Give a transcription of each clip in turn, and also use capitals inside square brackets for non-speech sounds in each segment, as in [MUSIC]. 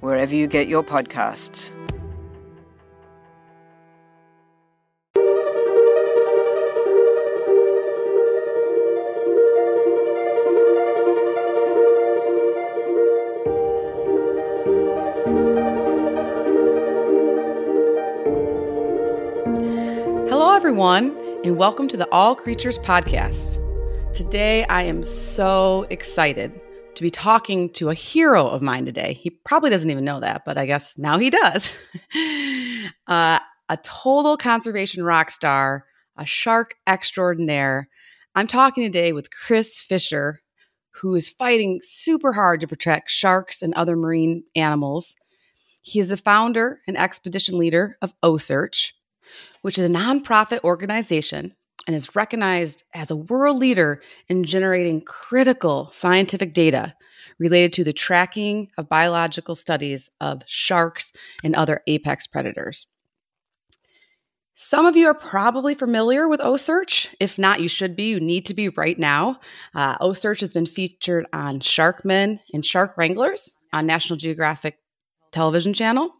wherever you get your podcasts. Hello, everyone, and welcome to the All Creatures Podcast. Today, I am so excited to be talking to a hero of mine today. He probably doesn't even know that, but I guess now he does. [LAUGHS] uh, a total conservation rock star, a shark extraordinaire. I'm talking today with Chris Fischer, who is fighting super hard to protect sharks and other marine animals. He is the founder and expedition leader of OCEARCH, which is a nonprofit organization and is recognized as a world leader in generating critical scientific data related to the tracking of biological studies of sharks and other apex predators. Some of you are probably familiar with OCEARCH. If not, you should be. You need to be right now. Uh, OCEARCH has been featured on Sharkmen and Shark Wranglers on National Geographic television channel.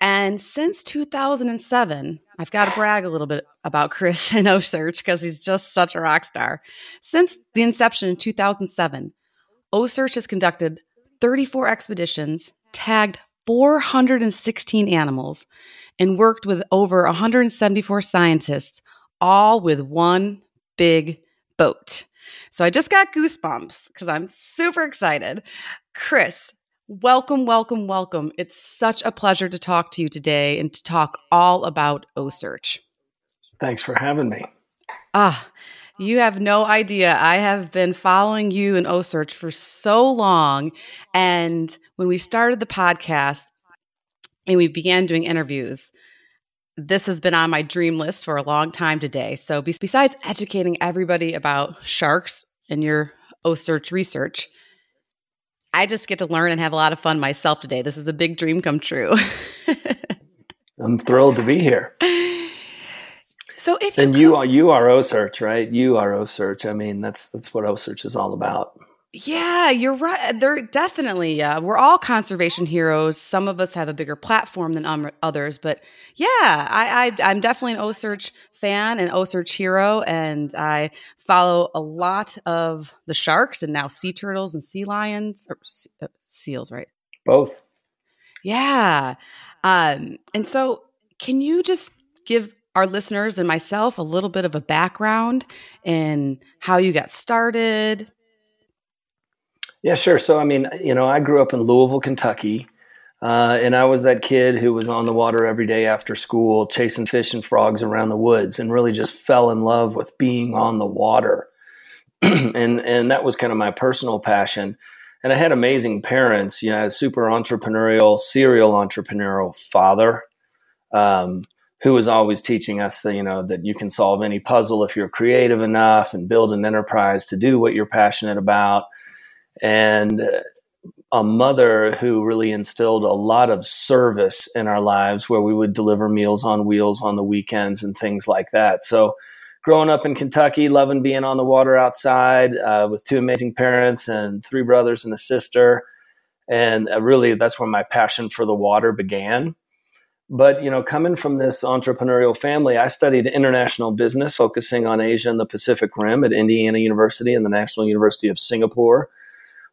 And since 2007, I've got to brag a little bit about Chris [LAUGHS] and OCEARCH because he's just such a rock star. Since the inception in 2007, OCEARCH has conducted 34 expeditions, tagged 416 animals, and worked with over 174 scientists, all with one big boat. So I just got goosebumps because I'm super excited. Chris, Welcome, welcome, welcome. It's such a pleasure to talk to you today and to talk all about OCEARCH. Thanks for having me. Ah, you have no idea. I have been following you and OCEARCH for so long. And when we started the podcast and we began doing interviews, this has been on my dream list for a long time today. So, besides educating everybody about sharks and your OCEARCH research, I just get to learn and have a lot of fun myself today. This is a big dream come true. [LAUGHS] I'm thrilled to be here. So if and you, are you are OCEARCH, right? You are OCEARCH. I mean, that's that's what OCEARCH is all about. Yeah, you're right. They're definitely, uh, we're all conservation heroes. Some of us have a bigger platform than um, others, but yeah, I, I, am definitely an OCEARCH fan and OCEARCH hero, and I follow a lot of the sharks and now sea turtles and sea lions or uh, seals, right? Both. Yeah, um, and so can you just give our listeners and myself a little bit of a background in how you got started? Yeah, sure. So, I mean, you know, I grew up in Louisville, Kentucky, uh, and I was that kid who was on the water every day after school, chasing fish and frogs around the woods, and really just fell in love with being on the water. [CLEARS THROAT] and and that was kind of my personal passion. And I had amazing parents. You know, super entrepreneurial, serial entrepreneurial father. Um, who was always teaching us that you know that you can solve any puzzle if you're creative enough and build an enterprise to do what you're passionate about and a mother who really instilled a lot of service in our lives where we would deliver meals on wheels on the weekends and things like that. So, growing up in Kentucky, loving being on the water outside uh, with two amazing parents and three brothers and a sister. And uh, really, that's where my passion for the water began. But, you know, coming from this entrepreneurial family, I studied international business, focusing on Asia and the Pacific Rim at Indiana University and the National University of Singapore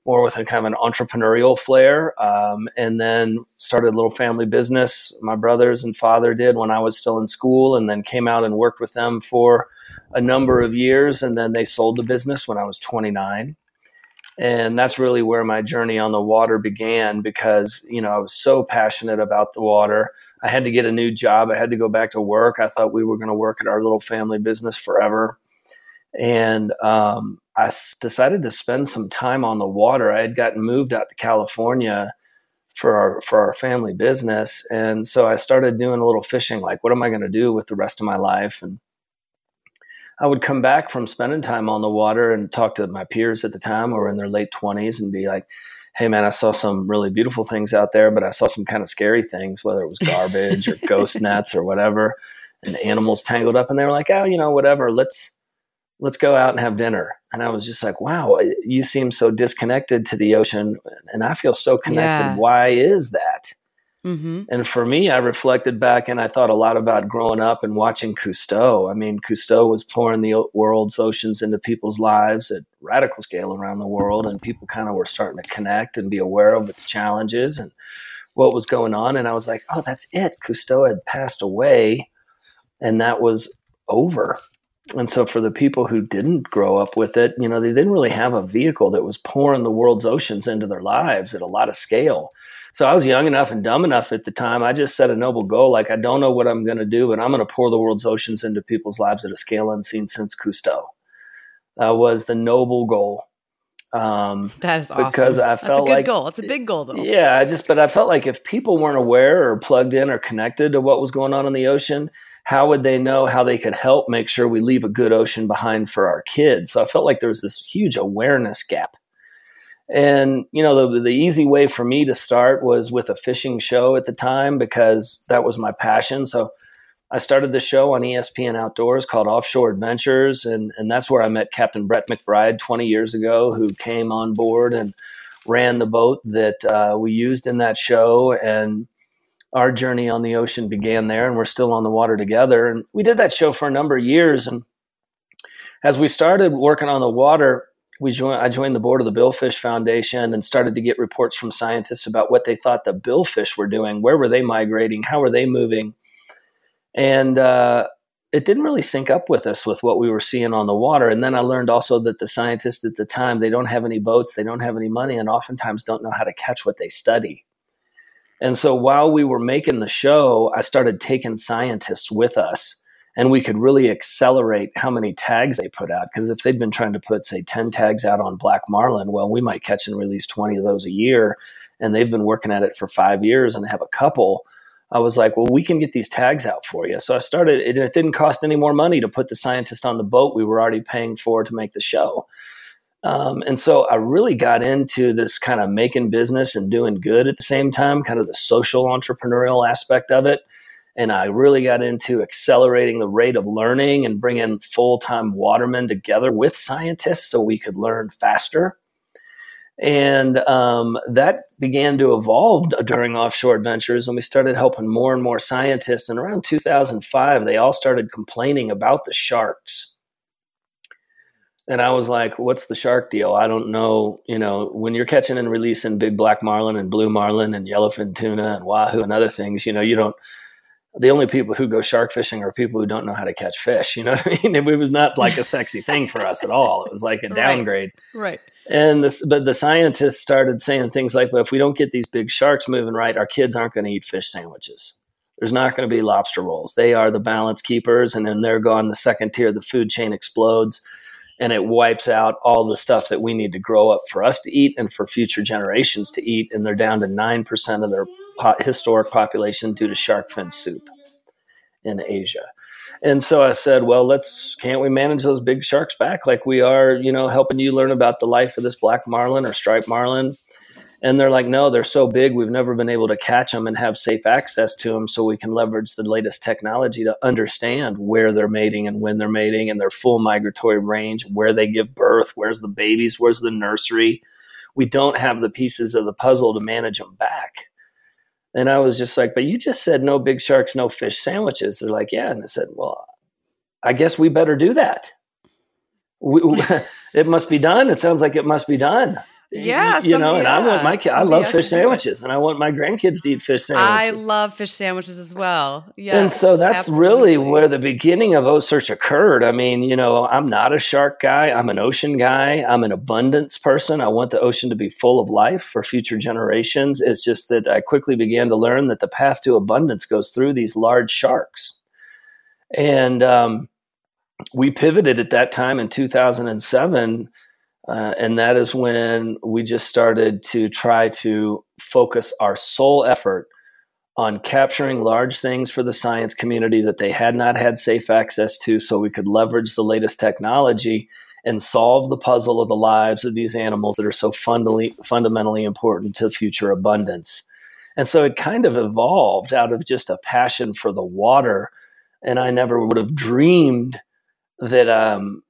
more with a kind of an entrepreneurial flair. Um, and then started a little family business. My brothers and father did when I was still in school, and then came out and worked with them for a number of years. And then they sold the business when I was 29. And that's really where my journey on the water began because, you know, I was so passionate about the water. I had to get a new job. I had to go back to work. I thought we were going to work at our little family business forever. And um, I decided to spend some time on the water. I had gotten moved out to California for our for our family business. And so I started doing a little fishing. Like, what am I going to do with the rest of my life? And I would come back from spending time on the water and talk to my peers at the time who were in their late twenties and be like, "Hey, man, I saw some really beautiful things out there, but I saw some kind of scary things, whether it was garbage or [LAUGHS] ghost nets or whatever, and animals tangled up." And they were like, "Oh, you know, whatever. Let's." Let's go out and have dinner. And I was just like, wow, you seem so disconnected to the ocean. And I feel so connected. Yeah. Why is that? Mm-hmm. And for me, I reflected back and I thought a lot about growing up and watching Cousteau. I mean, Cousteau was pouring the world's oceans into people's lives at radical scale around the world. And people kind of were starting to connect and be aware of its challenges and what was going on. And I was like, oh, that's it. Cousteau had passed away and that was over and so for the people who didn't grow up with it, you know, they didn't really have a vehicle that was pouring the world's oceans into their lives at a lot of scale. So I was young enough and dumb enough at the time. I just set a noble goal. Like, I don't know what I'm going to do, but I'm going to pour the world's oceans into people's lives at a scale unseen since Cousteau. That was the noble goal. Um, that is awesome. Because I felt That's a good like, goal. It's a big goal, though. Yeah, I just, but I felt like if people weren't aware or plugged in or connected to what was going on in the ocean, how would they know how they could help make sure we leave a good ocean behind for our kids? So I felt like there was this huge awareness gap. And you know, the the easy way for me to start was with a fishing show at the time because that was my passion. So I started the show on ESPN Outdoors called Offshore Adventures, and and that's where I met Captain Brett McBride 20 years ago, who came on board and ran the boat that uh, we used in that show. And our journey on the ocean began there, and we're still on the water together. And we did that show for a number of years. And as we started working on the water, we joined, I joined the board of the Billfish Foundation and started to get reports from scientists about what they thought the billfish were doing. Where were they migrating? How were they moving? And uh, it didn't really sync up with us with what we were seeing on the water. And then I learned also that the scientists at the time they don't have any boats, they don't have any money, and oftentimes don't know how to catch what they study. And so while we were making the show, I started taking scientists with us and we could really accelerate how many tags they put out. Because if they'd been trying to put, say, 10 tags out on black marlin, well, we might catch and release 20 of those a year. And they've been working at it for five years and have a couple. I was like, well, we can get these tags out for you. So I started, it, it didn't cost any more money to put the scientist on the boat we were already paying for to make the show. Um, and so I really got into this kind of making business and doing good at the same time, kind of the social entrepreneurial aspect of it. And I really got into accelerating the rate of learning and bringing full time watermen together with scientists so we could learn faster. And um, that began to evolve during offshore adventures, and we started helping more and more scientists. And around 2005, they all started complaining about the sharks and I was like, what's the shark deal? I don't know. You know, when you're catching and releasing big black marlin and blue marlin and yellowfin tuna and wahoo and other things, you know, you don't, the only people who go shark fishing are people who don't know how to catch fish. You know I mean? [LAUGHS] It was not like a sexy thing for us at all. It was like a [LAUGHS] downgrade. Right. right. And this, but the scientists started saying things like, well, if we don't get these big sharks moving right, our kids aren't going to eat fish sandwiches. There's not going to be lobster rolls. They are the balance keepers. And then they're gone. The second tier, of the food chain explodes and it wipes out all the stuff that we need to grow up for us to eat and for future generations to eat. And they're down to 9% of their po- historic population due to shark fin soup in Asia. And so I said, well, let's, can't we manage those big sharks back like we are, you know, helping you learn about the life of this black marlin or striped marlin and they're like, no, they're so big, we've never been able to catch them and have safe access to them. So we can leverage the latest technology to understand where they're mating and when they're mating and their full migratory range, where they give birth, where's the babies, where's the nursery. We don't have the pieces of the puzzle to manage them back. And I was just like, but you just said no big sharks, no fish sandwiches. They're like, yeah. And I said, well, I guess we better do that. We, [LAUGHS] it must be done. It sounds like it must be done. Yeah, you know, and yeah. I want my kid. I love fish sandwiches, and I want my grandkids to eat fish sandwiches. I love fish sandwiches as well. Yeah, and so that's absolutely. really where the beginning of OCEARCH occurred. I mean, you know, I'm not a shark guy. I'm an ocean guy. I'm an abundance person. I want the ocean to be full of life for future generations. It's just that I quickly began to learn that the path to abundance goes through these large sharks, and um, we pivoted at that time in 2007 Uh, and that is when we just started to try to focus our sole effort on capturing large things for the science community that they had not had safe access to so we could leverage the latest technology and solve the puzzle of the lives of these animals that are so fundamentally, fundamentally important to future abundance. And so it kind of evolved out of just a passion for the water. And I never would have dreamed that um,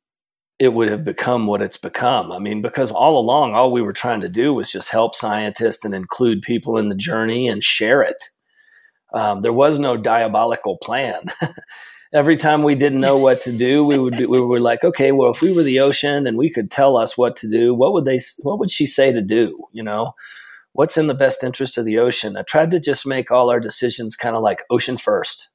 it would have become what it's become. I mean, because all along, all we were trying to do was just help scientists and include people in the journey and share it. Um, there was no diabolical plan. [LAUGHS] Every time we didn't know what to do, we would be, we were like, okay, well, if we were the ocean and we could tell us what to do, what would they? What would she say to do? You know, what's in the best interest of the ocean? I tried to just make all our decisions kind of like ocean first,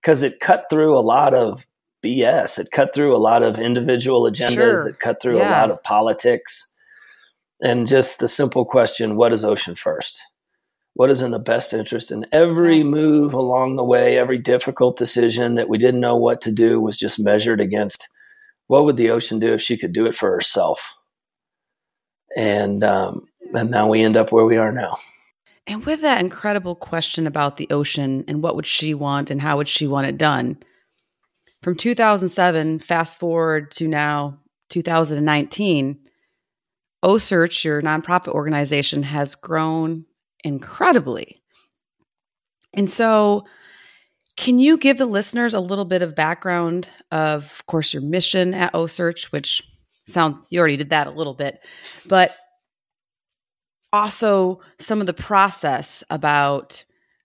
because it cut through a lot of BS. It cut through a lot of individual agendas. Sure. It cut through yeah. a lot of politics, and just the simple question: What is ocean first? what is in the best interest and every move along the way every difficult decision that we didn't know what to do was just measured against what would the ocean do if she could do it for herself and um, and now we end up where we are now and with that incredible question about the ocean and what would she want and how would she want it done from 2007 fast forward to now 2019 OCEARCH, your nonprofit organization, has grown incredibly. And so, can you give the listeners a little bit of background of, of course, your mission at OCEARCH, which sound you already did that a little bit, but also some of the process about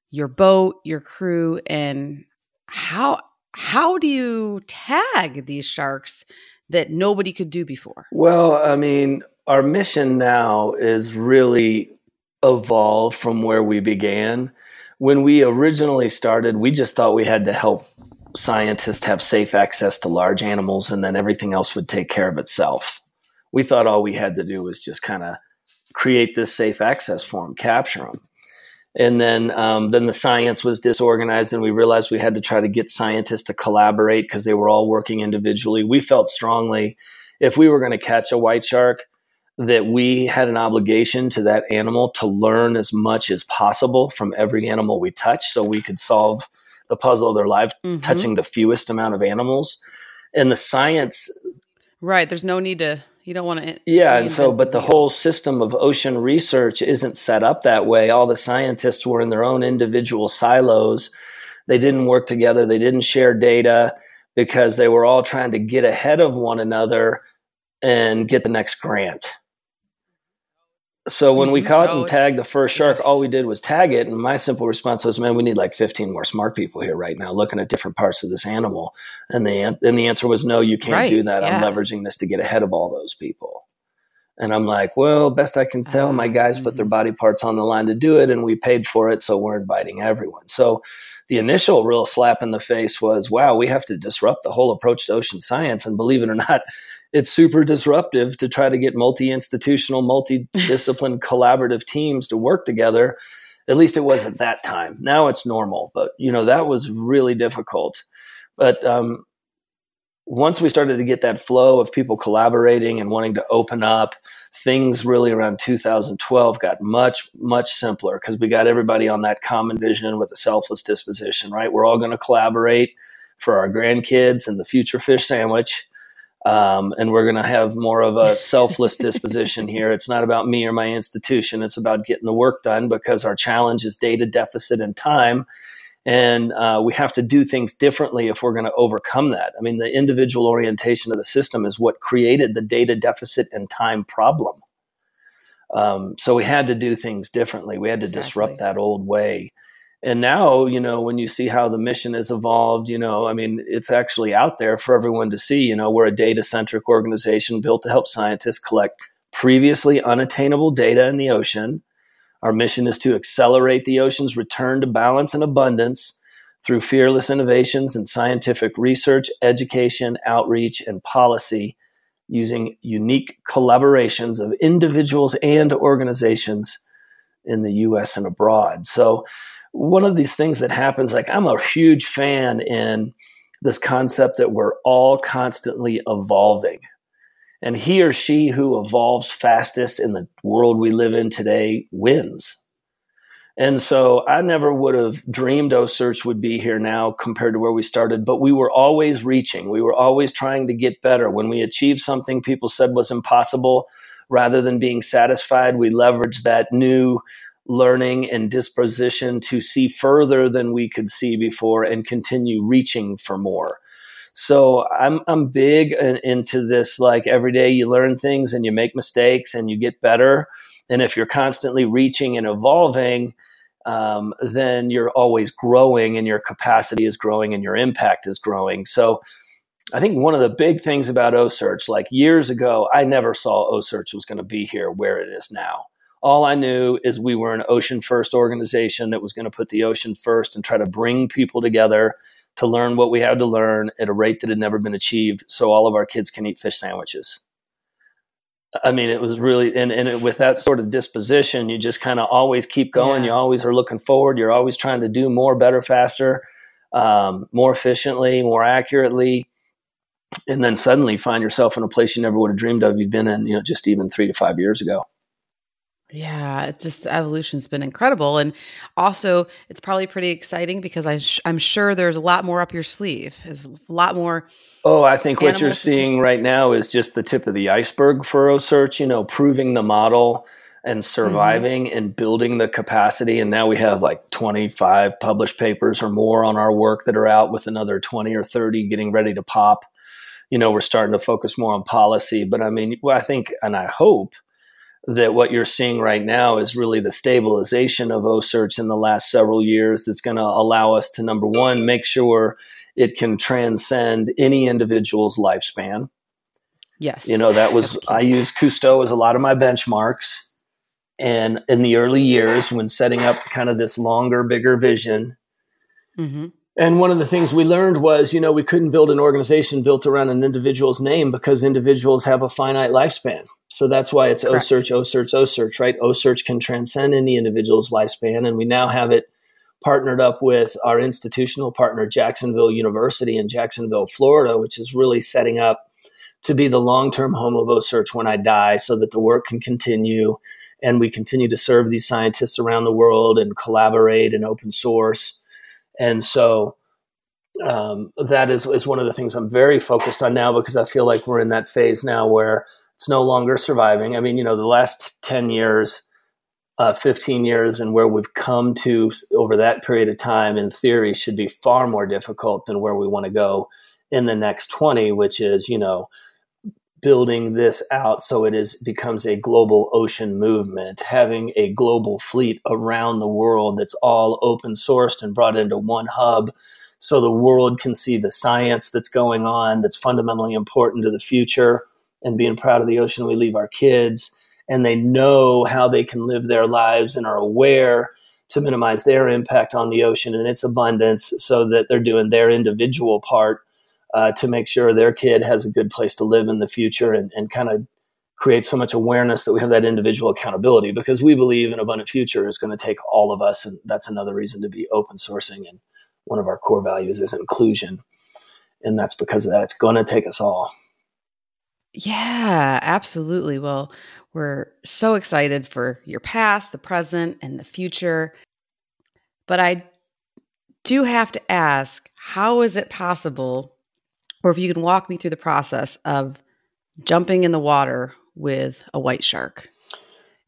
your boat, your crew, and how how do you tag these sharks that nobody could do before? Well, I mean, our mission now is really evolve from where we began. When we originally started, we just thought we had to help scientists have safe access to large animals and then everything else would take care of itself. We thought all we had to do was just kind of create this safe access for them, capture them. And then, um, then the science was disorganized, and we realized we had to try to get scientists to collaborate because they were all working individually. We felt strongly if we were going to catch a white shark, that we had an obligation to that animal to learn as much as possible from every animal we touch so we could solve the puzzle of their life mm-hmm. touching the fewest amount of animals and the science right there's no need to you don't want to yeah and so but the whole system of ocean research isn't set up that way. All the scientists were in their own individual silos. They didn't work together. They didn't share data because they were all trying to get ahead of one another and get the next grant so when we mm-hmm. caught oh, and tagged the first shark, yes. all we did was tag it. And my simple response was, "Man, we need like 15 more smart people here right now, looking at different parts of this animal." And the and the answer was, "No, you can't right. do that. Yeah. I'm leveraging this to get ahead of all those people." And I'm like, "Well, best I can tell, my guys put their mm-hmm. body parts on the line to do it, and we paid for it, so we're inviting everyone." So the initial real slap in the face was, "Wow, we have to disrupt the whole approach to ocean science." And believe it or not it's super disruptive to try to get multi-institutional, multi-discipline [LAUGHS] collaborative teams to work together. At least it was at that time. Now it's normal, but you know that was really difficult. But um, once we started to get that flow of people collaborating and wanting to open up, things really around 2012 got much much simpler because we got everybody on that common vision with a selfless disposition. Right, we're all going to collaborate for our grandkids and the future fish sandwich um, and we're going to have more of a selfless disposition here. It's not about me or my institution. It's about getting the work done because our challenge is data deficit and time. And uh, we have to do things differently if we're going to overcome that. I mean, the individual orientation of the system is what created the data deficit and time problem. Um, so we had to do things differently. We had to exactly. disrupt that old way and now you know when you see how the mission has evolved you know i mean it's actually out there for everyone to see you know we're a data centric organization built to help scientists collect previously unattainable data in the ocean. Our mission is to accelerate the ocean's return to balance and abundance through fearless innovations in scientific research education outreach and policy using unique collaborations of individuals and organizations in the US and abroad. So one of these things that happens, like I'm a huge fan in this concept that we're all constantly evolving. And he or she who evolves fastest in the world we live in today wins. And so I never would have dreamed OCEARCH would be here now compared to where we started, but we were always reaching. We were always trying to get better. When we achieved something people said was impossible, rather than being satisfied, we leveraged that new learning and disposition to see further than we could see before and continue reaching for more. So I'm I'm big in, into this like every day you learn things and you make mistakes and you get better. And if you're constantly reaching and evolving, um, then you're always growing and your capacity is growing and your impact is growing. So I think one of the big things about OCEARCH, like years ago, I never saw OCEARCH was going to be here where it is now. All I knew is we were an ocean first organization that was going to put the ocean first and try to bring people together to learn what we had to learn at a rate that had never been achieved so all of our kids can eat fish sandwiches. I mean, it was really, and, and it, with that sort of disposition, you just kind of always keep going. Yeah. You always are looking forward. You're always trying to do more, better, faster, um, more efficiently, more accurately. And then suddenly find yourself in a place you never would have dreamed of you'd been in, you know, just even three to five years ago. Yeah, it just the evolution's been incredible, and also it's probably pretty exciting because I sh- I'm sure there's a lot more up your sleeve. There's a lot more. Oh, I think what you're seeing right now is just the tip of the iceberg for OCEARCH. You know, proving the model and mm-hmm. surviving mm-hmm. and building the capacity, and now we have like 25 published papers or more on our work that are out, with another 20 or 30 getting ready to pop. You know, we're starting to focus more on policy, but I mean, well, I think and I hope that what you're seeing right now is really the stabilization of OCEARCH in the last several years that's going to allow us to, number one, make sure it can transcend any individual's lifespan. Yes. You know, that was, I use Cousteau as a lot of my benchmarks. And in the early years, when setting up kind of this longer, bigger vision, mm-hmm. and one of the things we learned was, you know, we couldn't build an organization built around an individual's name because individuals have a finite lifespan. So that's why it's Correct. OCEARCH, OCEARCH, OCEARCH, right? OCEARCH can transcend any individual's lifespan. And we now have it partnered up with our institutional partner, Jacksonville University in Jacksonville, Florida, which is really setting up to be the long term home of OCEARCH when I die so that the work can continue and we continue to serve these scientists around the world and collaborate and open source. And so um, that is, is one of the things I'm very focused on now because I feel like we're in that phase now where it's no longer surviving. I mean, you know, the last 10 years, uh, 15 years, and where we've come to over that period of time, in theory, should be far more difficult than where we want to go in the next 20, which is, you know, building this out so it is becomes a global ocean movement having a global fleet around the world that's all open sourced and brought into one hub so the world can see the science that's going on that's fundamentally important to the future and being proud of the ocean we leave our kids and they know how they can live their lives and are aware to minimize their impact on the ocean and its abundance so that they're doing their individual part uh, to make sure their kid has a good place to live in the future and, and kind of create so much awareness that we have that individual accountability because we believe an abundant future is going to take all of us and that's another reason to be open sourcing and one of our core values is inclusion. And that's because of that it's going to take us all yeah, absolutely. Well, we're so excited for your past, the present, and the future. But I do have to ask how is it possible, or if you can walk me through the process of jumping in the water with a white shark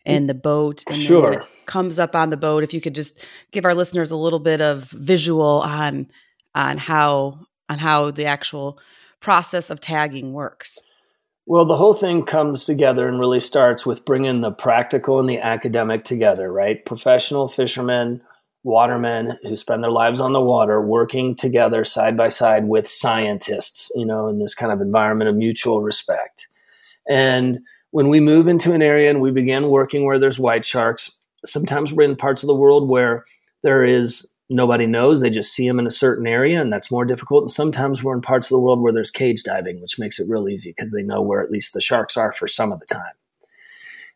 and the boat and sure. comes up on the boat if you could just give our listeners a little bit of visual on on how on how the actual process of tagging works well, the whole thing comes together and really starts with bringing the practical and the academic together, right? Professional fishermen, watermen who spend their lives on the water working together side by side with scientists, you know, in this kind of environment of mutual respect. And when we move into an area and we begin working where there's white sharks, sometimes we're in parts of the world where there is nobody knows. They just see them in a certain area, and that's more difficult. And sometimes we're in parts of the world where there's cage diving, which makes it real easy because they know where at least the sharks are for some of the time.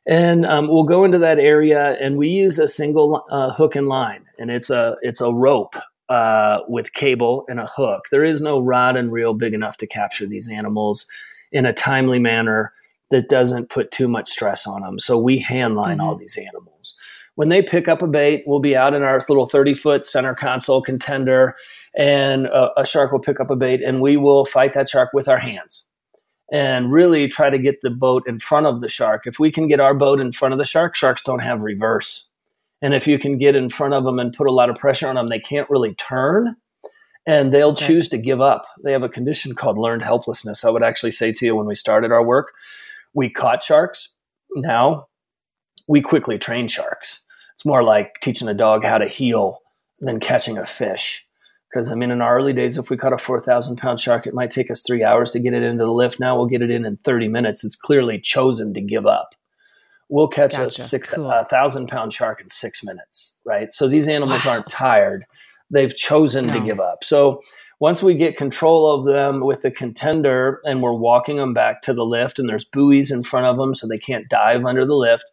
And um, we'll go into that area, and we use a single uh, hook and line, and it's a it's a rope uh, with cable and a hook. There is no rod and reel big enough to capture these animals in a timely manner that doesn't put too much stress on them. So we handline mm-hmm. all these animals. When they pick up a bait, we'll be out in our little 30 foot center console contender, and a, a shark will pick up a bait, and we will fight that shark with our hands and really try to get the boat in front of the shark. If we can get our boat in front of the shark, sharks don't have reverse. And if you can get in front of them and put a lot of pressure on them, they can't really turn and they'll okay. choose to give up. They have a condition called learned helplessness. I would actually say to you when we started our work, we caught sharks. Now we quickly train sharks. More like teaching a dog how to heel than catching a fish. Because I mean, in our early days, if we caught a 4,000 pound shark, it might take us three hours to get it into the lift. Now we'll get it in in 30 minutes. It's clearly chosen to give up. We'll catch gotcha. a six cool. thousand pound shark in six minutes, right? So these animals wow. aren't tired; they've chosen no. to give up. So once we get control of them with the contender and we're walking them back to the lift, and there's buoys in front of them so they can't dive under the lift,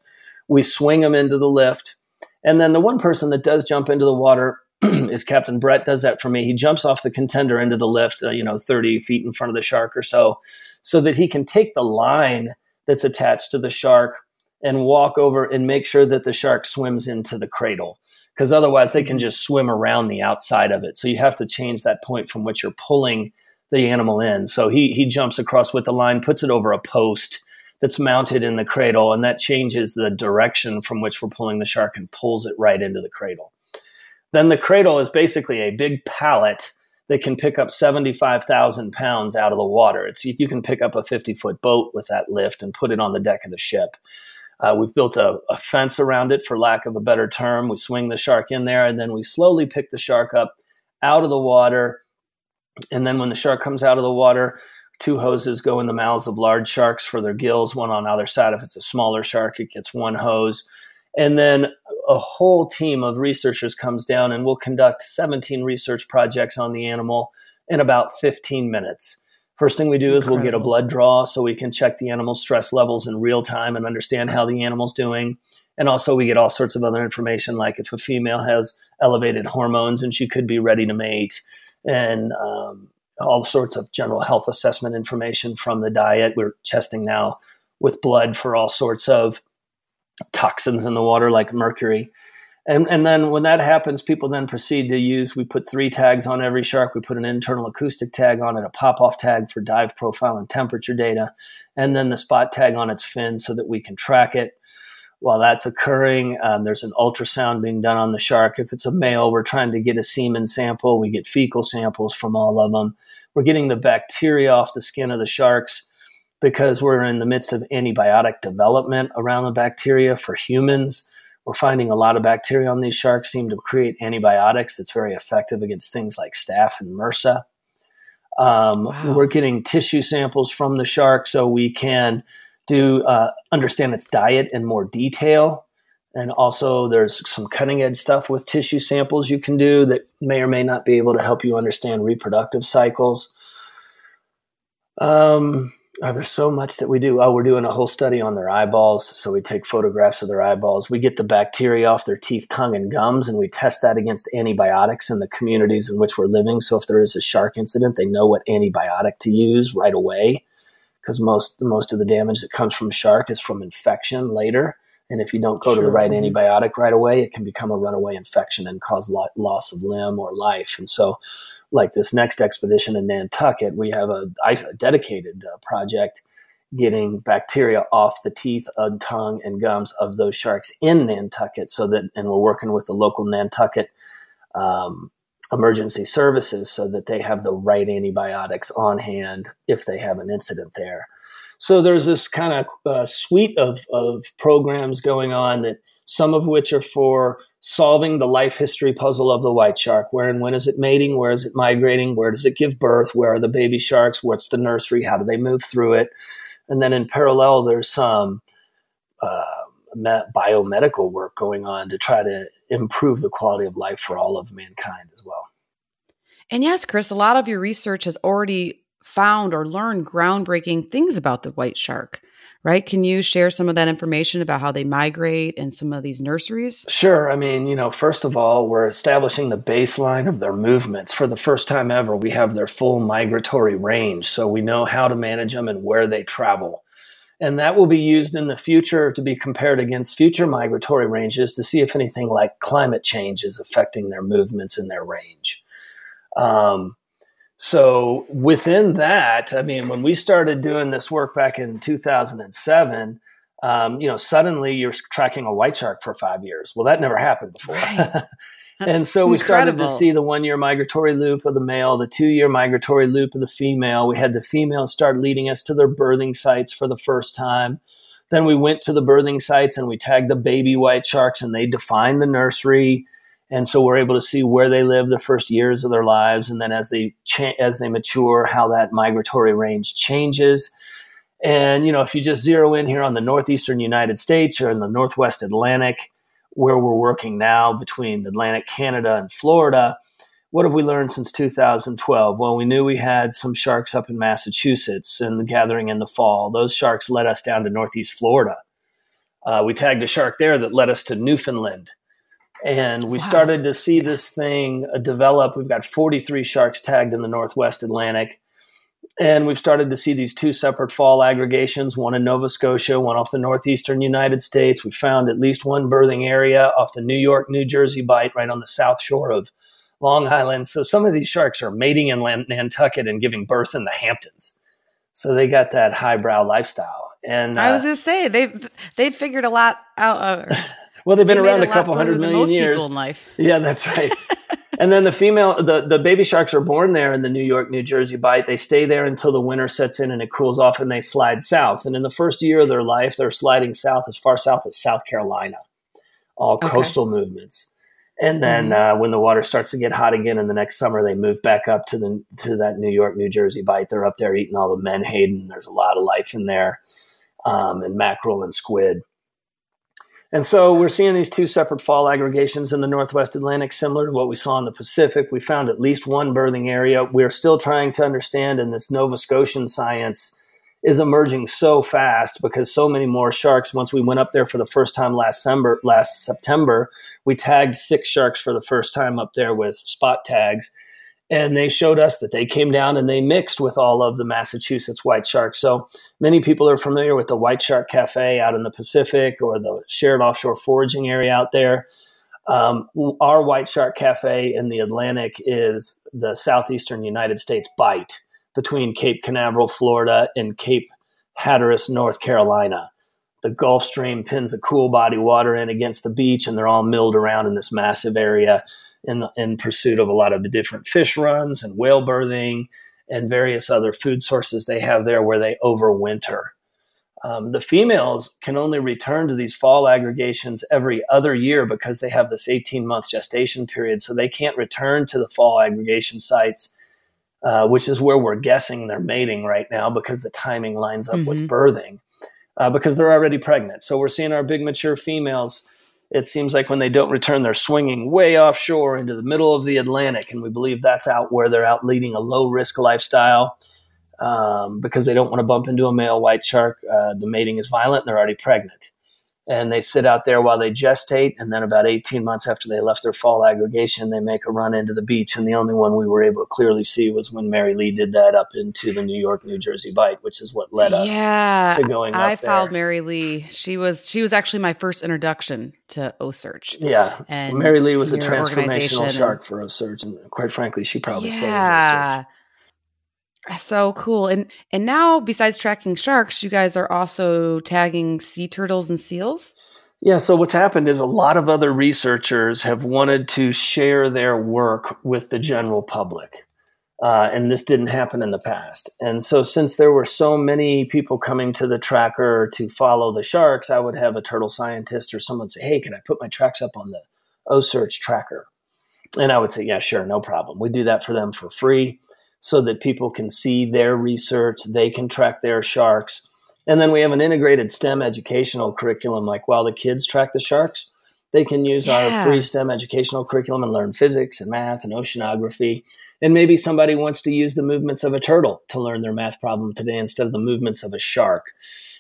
we swing them into the lift. And then the one person that does jump into the water [CLEARS THROAT] is Captain Brett does that for me. He jumps off the contender into the lift, uh, you know, 30 feet in front of the shark or so, so that he can take the line that's attached to the shark and walk over and make sure that the shark swims into the cradle. Because otherwise, they can mm-hmm. just swim around the outside of it. So you have to change that point from which you're pulling the animal in. So he he jumps across with the line, puts it over a post that's mounted in the cradle, and that changes the direction from which we're pulling the shark and pulls it right into the cradle. Then the cradle is basically a big pallet that can pick up 75,000 pounds out of the water. It's, you can pick up a 50 foot boat with that lift and put it on the deck of the ship. Uh, we've built a, a, fence around it, for lack of a better term. We swing the shark in there, and then we slowly pick the shark up out of the water. And then when the shark comes out of the water, two hoses go in the mouths of large sharks for their gills, one on either side. If it's a smaller shark, it gets one hose. And then a whole team of researchers comes down and we'll conduct 17 research projects on the animal in about 15 minutes. First thing we do is we'll get a blood draw so we can check the animal's stress levels in real time and understand how the animal's doing. And also, we get all sorts of other information, like if a female has elevated hormones and she could be ready to mate, and um, all sorts of general health assessment information from the diet. We're testing now with blood for all sorts of toxins in the water like mercury. And, and then when that happens, people then proceed to use, we put three tags on every shark. We put an internal acoustic tag on it, a pop off tag for dive profile and temperature data, and then the spot tag on its fin so that we can track it. While that's occurring, um, there's an ultrasound being done on the shark. If it's a male, we're trying to get a semen sample. We get fecal samples from all of them. We're getting the bacteria off the skin of the sharks because we're in the midst of antibiotic development around the bacteria for humans. We're finding a lot of bacteria on these sharks seem to create antibiotics that's very effective against things like staph and MRSA. Um, wow. We're getting tissue samples from the shark so we can do uh, understand its diet in more detail. And also, there's some cutting edge stuff with tissue samples you can do that may or may not be able to help you understand reproductive cycles. Um, Oh, there's so much that we do. Oh, we're doing a whole study on their eyeballs. So we take photographs of their eyeballs. We get the bacteria off their teeth, tongue, and gums, and we test that against antibiotics in the communities in which we're living. So if there is a shark incident, they know what antibiotic to use right away, because most most of the damage that comes from shark is from infection later. And if you don't go sure. to the right mm-hmm. antibiotic right away, it can become a runaway infection and cause lo- loss of limb or life. And so like this next expedition in Nantucket, we have a, a dedicated uh, project getting bacteria off the teeth and tongue and gums of those sharks in Nantucket. So that, and we're working with the local Nantucket um, emergency services so that they have the right antibiotics on hand if they have an incident there. So there's this kind of uh, suite of, of programs going on that some of which are for solving the life history puzzle of the white shark. Where and when is it mating? Where is it migrating? Where does it give birth? Where are the baby sharks? What's the nursery? How do they move through it? And then in parallel, there's some uh, biomedical work going on to try to improve the quality of life for all of mankind as well. And yes, Chris, a lot of your research has already found or learned groundbreaking things about the white shark right? Can you share some of that information about how they migrate and some of these nurseries? Sure. I mean, you know, first of all, we're establishing the baseline of their movements. For the first time ever, we have their full migratory range. So we know how to manage them and where they travel. And that will be used in the future to be compared against future migratory ranges to see if anything like climate change is affecting their movements in their range. Um, so within that, I mean, when we started doing this work back in 2007, um, you know, suddenly you're tracking a white shark for five years. Well, that never happened before. Right. [LAUGHS] and so we started to see the one year migratory loop of the male, the two year migratory loop of the female. We had the females start leading us to their birthing sites for the first time. Then we went to the birthing sites and we tagged the baby white sharks and they defined the nursery. And so we're able to see where they live the first years of their lives, and then as they cha- as they mature, how that migratory range changes. And you know, if you just zero in here on the northeastern United States or in the northwest Atlantic, where we're working now between Atlantic Canada and Florida, what have we learned since 2012? Well, we knew we had some sharks up in Massachusetts and gathering in the fall. Those sharks led us down to Northeast Florida. Uh, we tagged a shark there that led us to Newfoundland. And we wow. started to see this thing uh, develop. We've got 43 sharks tagged in the Northwest Atlantic. And we've started to see these two separate fall aggregations, one in Nova Scotia, one off the northeastern United States. We found at least one birthing area off the New York, New Jersey bight right on the south shore of Long Island. So some of these sharks are mating in Nantucket and giving birth in the Hamptons. So they got that highbrow lifestyle. And uh, I was uh, going to say they've they've figured a lot out. Uh, [LAUGHS] well, they've been they around a, a couple hundred million years. in life. Yeah, that's right. [LAUGHS] and then the female, the, the baby sharks are born there in the New York, New Jersey bight. They stay there until the winter sets in and it cools off and they slide south. And in the first year of their life, they're sliding south as far south as South Carolina, all okay. coastal movements. And then mm-hmm. uh, when the water starts to get hot again in the next summer, they move back up to the to that New York, New Jersey bight. They're up there eating all the menhaden. There's a lot of life in there, um, and mackerel and squid. And so we're seeing these two separate fall aggregations in the Northwest Atlantic, similar to what we saw in the Pacific. We found at least one birthing area. We're still trying to understand, and this Nova Scotian science is emerging so fast because so many more sharks. Once we went up there for the first time last September, last September, we tagged six sharks for the first time up there with spot tags and they showed us that they came down and they mixed with all of the Massachusetts white sharks. So many people are familiar with the White Shark Cafe out in the Pacific or the shared offshore foraging area out there. Um, our White Shark Cafe in the Atlantic is the southeastern United States bight between Cape Canaveral, Florida, and Cape Hatteras, North Carolina. The Gulf Stream pins a cool body water in against the beach, and they're all milled around in this massive area in, in pursuit of a lot of the different fish runs and whale birthing and various other food sources they have there where they overwinter. Um, the females can only return to these fall aggregations every other year because they have this 18 month gestation period. So they can't return to the fall aggregation sites, uh, which is where we're guessing they're mating right now because the timing lines up mm-hmm. with birthing uh, because they're already pregnant. So we're seeing our big mature females it seems like when they don't return, they're swinging way offshore into the middle of the Atlantic. And we believe that's out where they're out leading a low risk lifestyle um, because they don't want to bump into a male white shark. Uh, the mating is violent and they're already pregnant and they sit out there while they gestate. And then about 18 months after they left their fall aggregation, they make a run into the beach. And the only one we were able to clearly see was when Mary Lee did that up into the New York, New Jersey bight, which is what led us yeah, to going up. I followed Mary Lee. She was she was actually my first introduction to OCEARCH. Yeah. And Mary Lee was a transformational shark and, for OCEARCH. And quite frankly, she probably yeah. saved. So cool. And and now besides tracking sharks, you guys are also tagging sea turtles and seals? Yeah, so what's happened is a lot of other researchers have wanted to share their work with the general public. Uh, and this didn't happen in the past. And so, since there were so many people coming to the tracker to follow the sharks, I would have a turtle scientist or someone say, Hey, can I put my tracks up on the OCEARCH tracker? And I would say, Yeah, sure, no problem. We do that for them for free so that people can see their research, they can track their sharks. And then we have an integrated STEM educational curriculum. Like while the kids track the sharks, they can use yeah. our free STEM educational curriculum and learn physics and math and oceanography. And maybe somebody wants to use the movements of a turtle to learn their math problem today instead of the movements of a shark.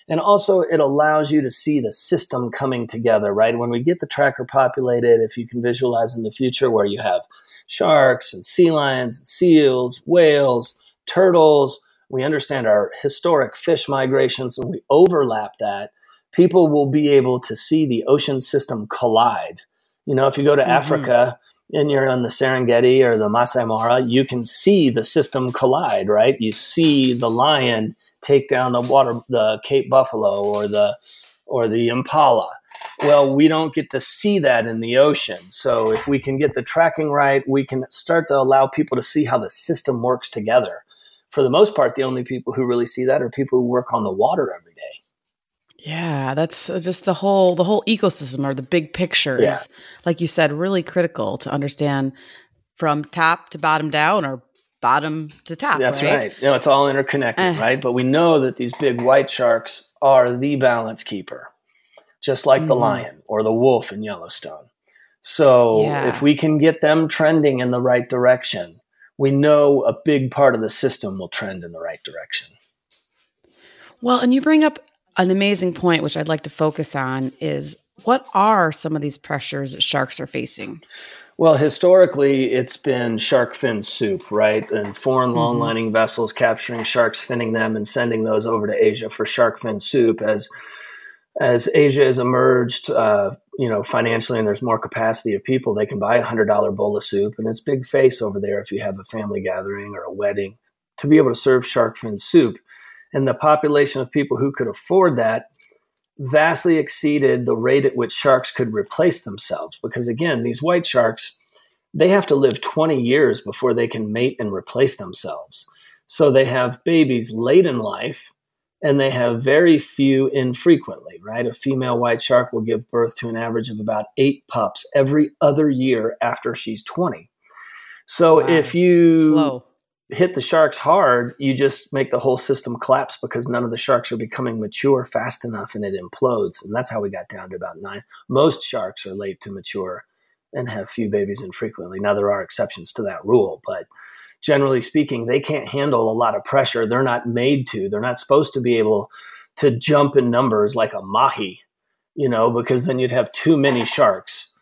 And also, it allows you to see the system coming together, right? When we get the tracker populated, if you can visualize in the future where you have sharks and sea lions and seals, whales, turtles, we understand our historic fish migrations, and we overlap that, people will be able to see the ocean system collide. You know, if you go to mm-hmm. Africa and you're on the Serengeti or the Masai Mara, you can see the system collide, right? You see the lion take down the water, the Cape buffalo or the or the impala. Well, we don't get to see that in the ocean. So if we can get the tracking right, we can start to allow people to see how the system works together for the most part, the only people who really see that are people who work on the water every. Yeah, that's uh, just the whole the whole ecosystem or the big picture yeah. is, like you said, really critical to understand from top to bottom down or bottom to top. That's right. right. You know, it's all interconnected, uh. right? But we know that these big white sharks are the balance keeper, just like mm. the mm-hmm. lion or the wolf in Yellowstone. So yeah. if we can get them trending in the right direction, we know a big part of the system will trend in the right direction. Well, and you bring up an amazing point, which I'd like to focus on is what are some of these pressures that sharks are facing? Well, historically, it's been shark fin soup, right? And foreign mm-hmm. long lining vessels capturing sharks, finning them, and sending those over to Asia for shark fin soup as as Asia has emerged, uh, you know, financially, and there's more capacity of people, they can buy a hundred dollar bowl of soup, and it's big face over there if you have a family gathering or a wedding to be able to serve shark fin soup. And the population of people who could afford that vastly exceeded the rate at which sharks could replace themselves. Because again, these white sharks, they have to live 20 years before they can mate and replace themselves. So they have babies late in life and they have very few infrequently, right? A female white shark will give birth to an average of about eight pups every other year after she's 20. So wow. if you Slow. Hit the sharks hard, you just make the whole system collapse because none of the sharks are becoming mature fast enough and it implodes. And that's how we got down to about nine. Most sharks are late to mature and have few babies infrequently. Now, there are exceptions to that rule, but generally speaking, they can't handle a lot of pressure. They're not made to. They're not supposed to be able to jump in numbers like a mahi, you know, because then you'd have too many sharks.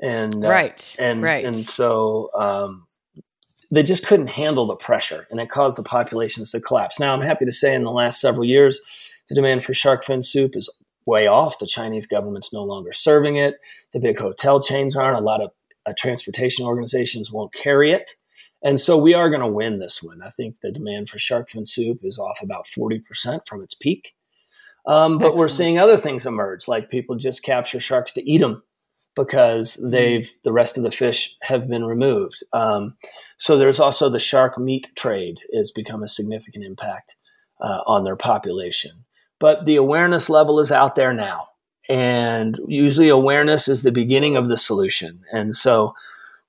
And uh, right, and right. and so um, they just couldn't handle the pressure, and it caused the populations to collapse. Now, I'm happy to say, in the last several years, the demand for shark fin soup is way off. The Chinese government's no longer serving it. The big hotel chains aren't. A lot of uh, transportation organizations won't carry it. And so we are going to win this one. I think the demand for shark fin soup is off about 40% from its peak. Um, but Excellent. we're seeing other things emerge, like people just capture sharks to eat them because mm-hmm. they've the rest of the fish have been removed. Um, so there's also the shark meat trade has become a significant impact uh, on their population. But the awareness level is out there now, and usually awareness is the beginning of the solution. And so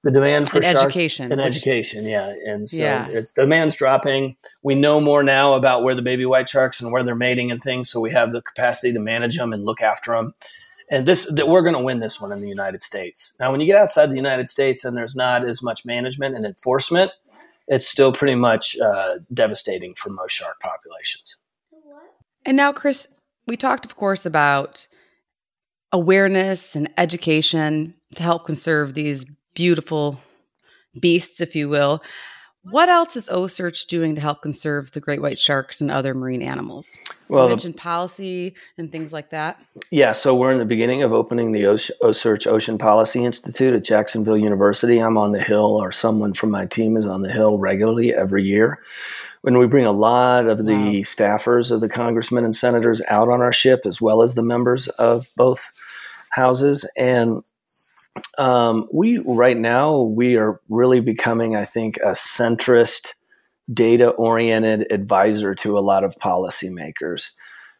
the demand for and shark, education and education yeah and so yeah. it's demand's dropping we know more now about where the baby white sharks and where they're mating and things so we have the capacity to manage them and look after them and this that we're going to win this one in the united states now when you get outside the united states and there's not as much management and enforcement it's still pretty much uh, devastating for most shark populations and now chris we talked of course about awareness and education to help conserve these beautiful beasts, if you will. What else is OCEARCH doing to help conserve the great white sharks and other marine animals? Well, you mentioned policy and things like that. Yeah, so we're in the beginning of opening the OCEARCH Ocean Policy Institute at Jacksonville University. I'm on the Hill, or someone from my team is on the Hill regularly every year. When we bring a lot of the wow. staffers of the congressmen and senators out on our ship, as well as the members of both houses, and um, we right now we are really becoming, I think, a centrist, data-oriented advisor to a lot of policymakers,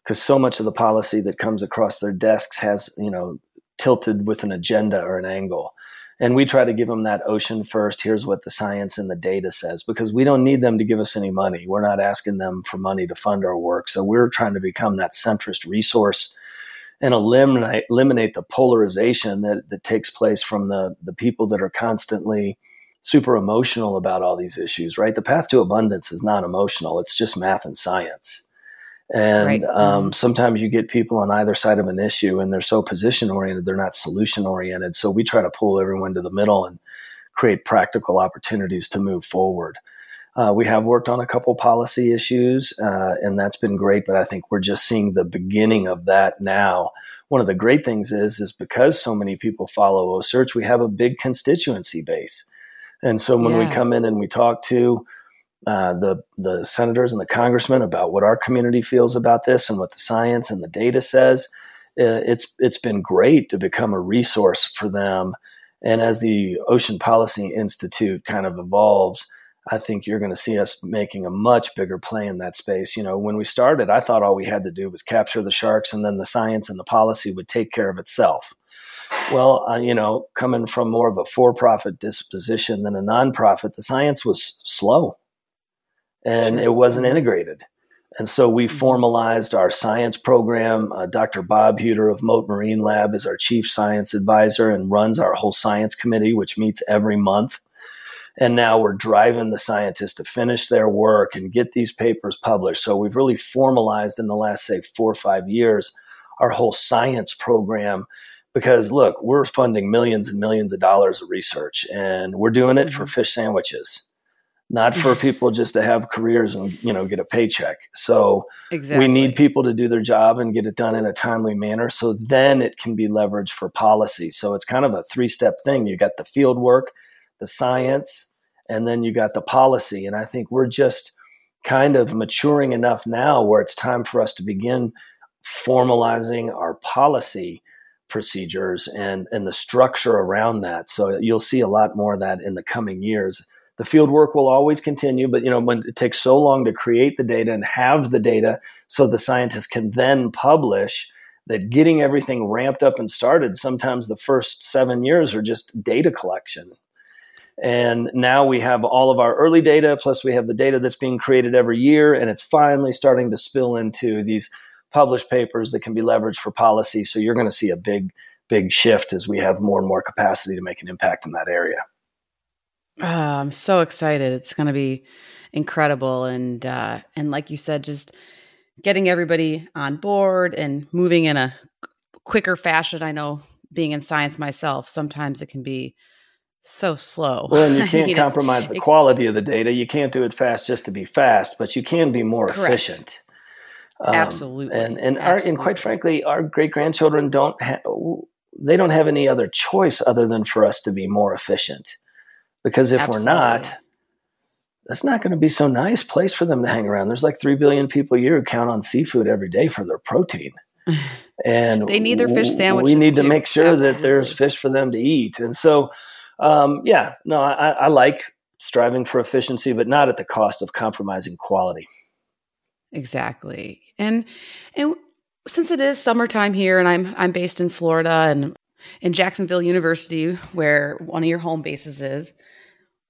because so much of the policy that comes across their desks has, you know, tilted with an agenda or an angle. And we try to give them that ocean first. Here's what the science and the data says, because we don't need them to give us any money. We're not asking them for money to fund our work. So we're trying to become that centrist resource and eliminate eliminate the polarization that, that takes place from the the people that are constantly super emotional about all these issues right? The path to abundance is not emotional. It's just math and science. And right. um, mm-hmm. sometimes you get people on either side of an issue and they're so position oriented they're not solution oriented. So we try to pull everyone to the middle and create practical opportunities to move forward Uh, we have worked on a couple policy issues, uh, and that's been great. But I think we're just seeing the beginning of that now. One of the great things is, is because so many people follow OCEARCH, we have a big constituency base. And so when yeah. we come in and we talk to uh, the the senators and the congressmen about what our community feels about this and what the science and the data says, uh, it's it's been great to become a resource for them. And as the Ocean Policy Institute kind of evolves, I think you're going to see us making a much bigger play in that space. You know, when we started, I thought all we had to do was capture the sharks, and then the science and the policy would take care of itself. Well, uh, you know, coming from more of a for-profit disposition than a nonprofit, the science was slow, and it wasn't integrated. And so we mm-hmm. formalized our science program. Uh, Dr. Bob Hueter of Mote Marine Lab is our chief science advisor and runs our whole science committee, which meets every month. And now we're driving the scientists to finish their work and get these papers published. So we've really formalized in the last, say, four or five years our whole science program. Because look, we're funding millions and millions of dollars of research, and we're doing it mm-hmm. for fish sandwiches not for [LAUGHS] people just to have careers and you know get a paycheck so exactly. we need people to do their job and get it done in a timely manner so then it can be leveraged for policy so it's kind of a three step thing you got the field work the science and then you got the policy. And i think we're just kind of maturing enough now where it's time for us to begin formalizing our policy procedures and and the structure around that. So you'll see a lot more of that in the coming years. The field work will always continue but you know when it takes so long to create the data and have the data so the scientists can then publish that getting everything ramped up and started sometimes the first seven years are just data collection and now we have all of our early data plus we have the data that's being created every year and it's finally starting to spill into these published papers that can be leveraged for policy so you're going to see a big big shift as we have more and more capacity to make an impact in that area Oh, I'm so excited. It's going to be incredible and uh and like you said just getting everybody on board and moving in a quicker fashion. I know being in science myself, sometimes it can be so slow. Well, and you [LAUGHS] can't compromise the it, quality of the data. You can't do it fast just to be fast, but you can be more correct. efficient. Um, Absolutely. And and Absolutely. our and quite frankly, our great grandchildren don't have they don't have any other choice other than for us to be more efficient. Because if Absolutely. we're not, that's not going to be so nice place for them to hang around. There's like 3 billion people a year who count on seafood every day for their protein. [LAUGHS] And they need their fish sandwiches. We need too. to make sure Absolutely. that there's fish for them to eat. And so, um, yeah, no, I, I like striving for efficiency, but not at the cost of compromising quality. Exactly. And, and since it is summertime here and I'm, I'm based in Florida and in Jacksonville University, where one of your home bases is,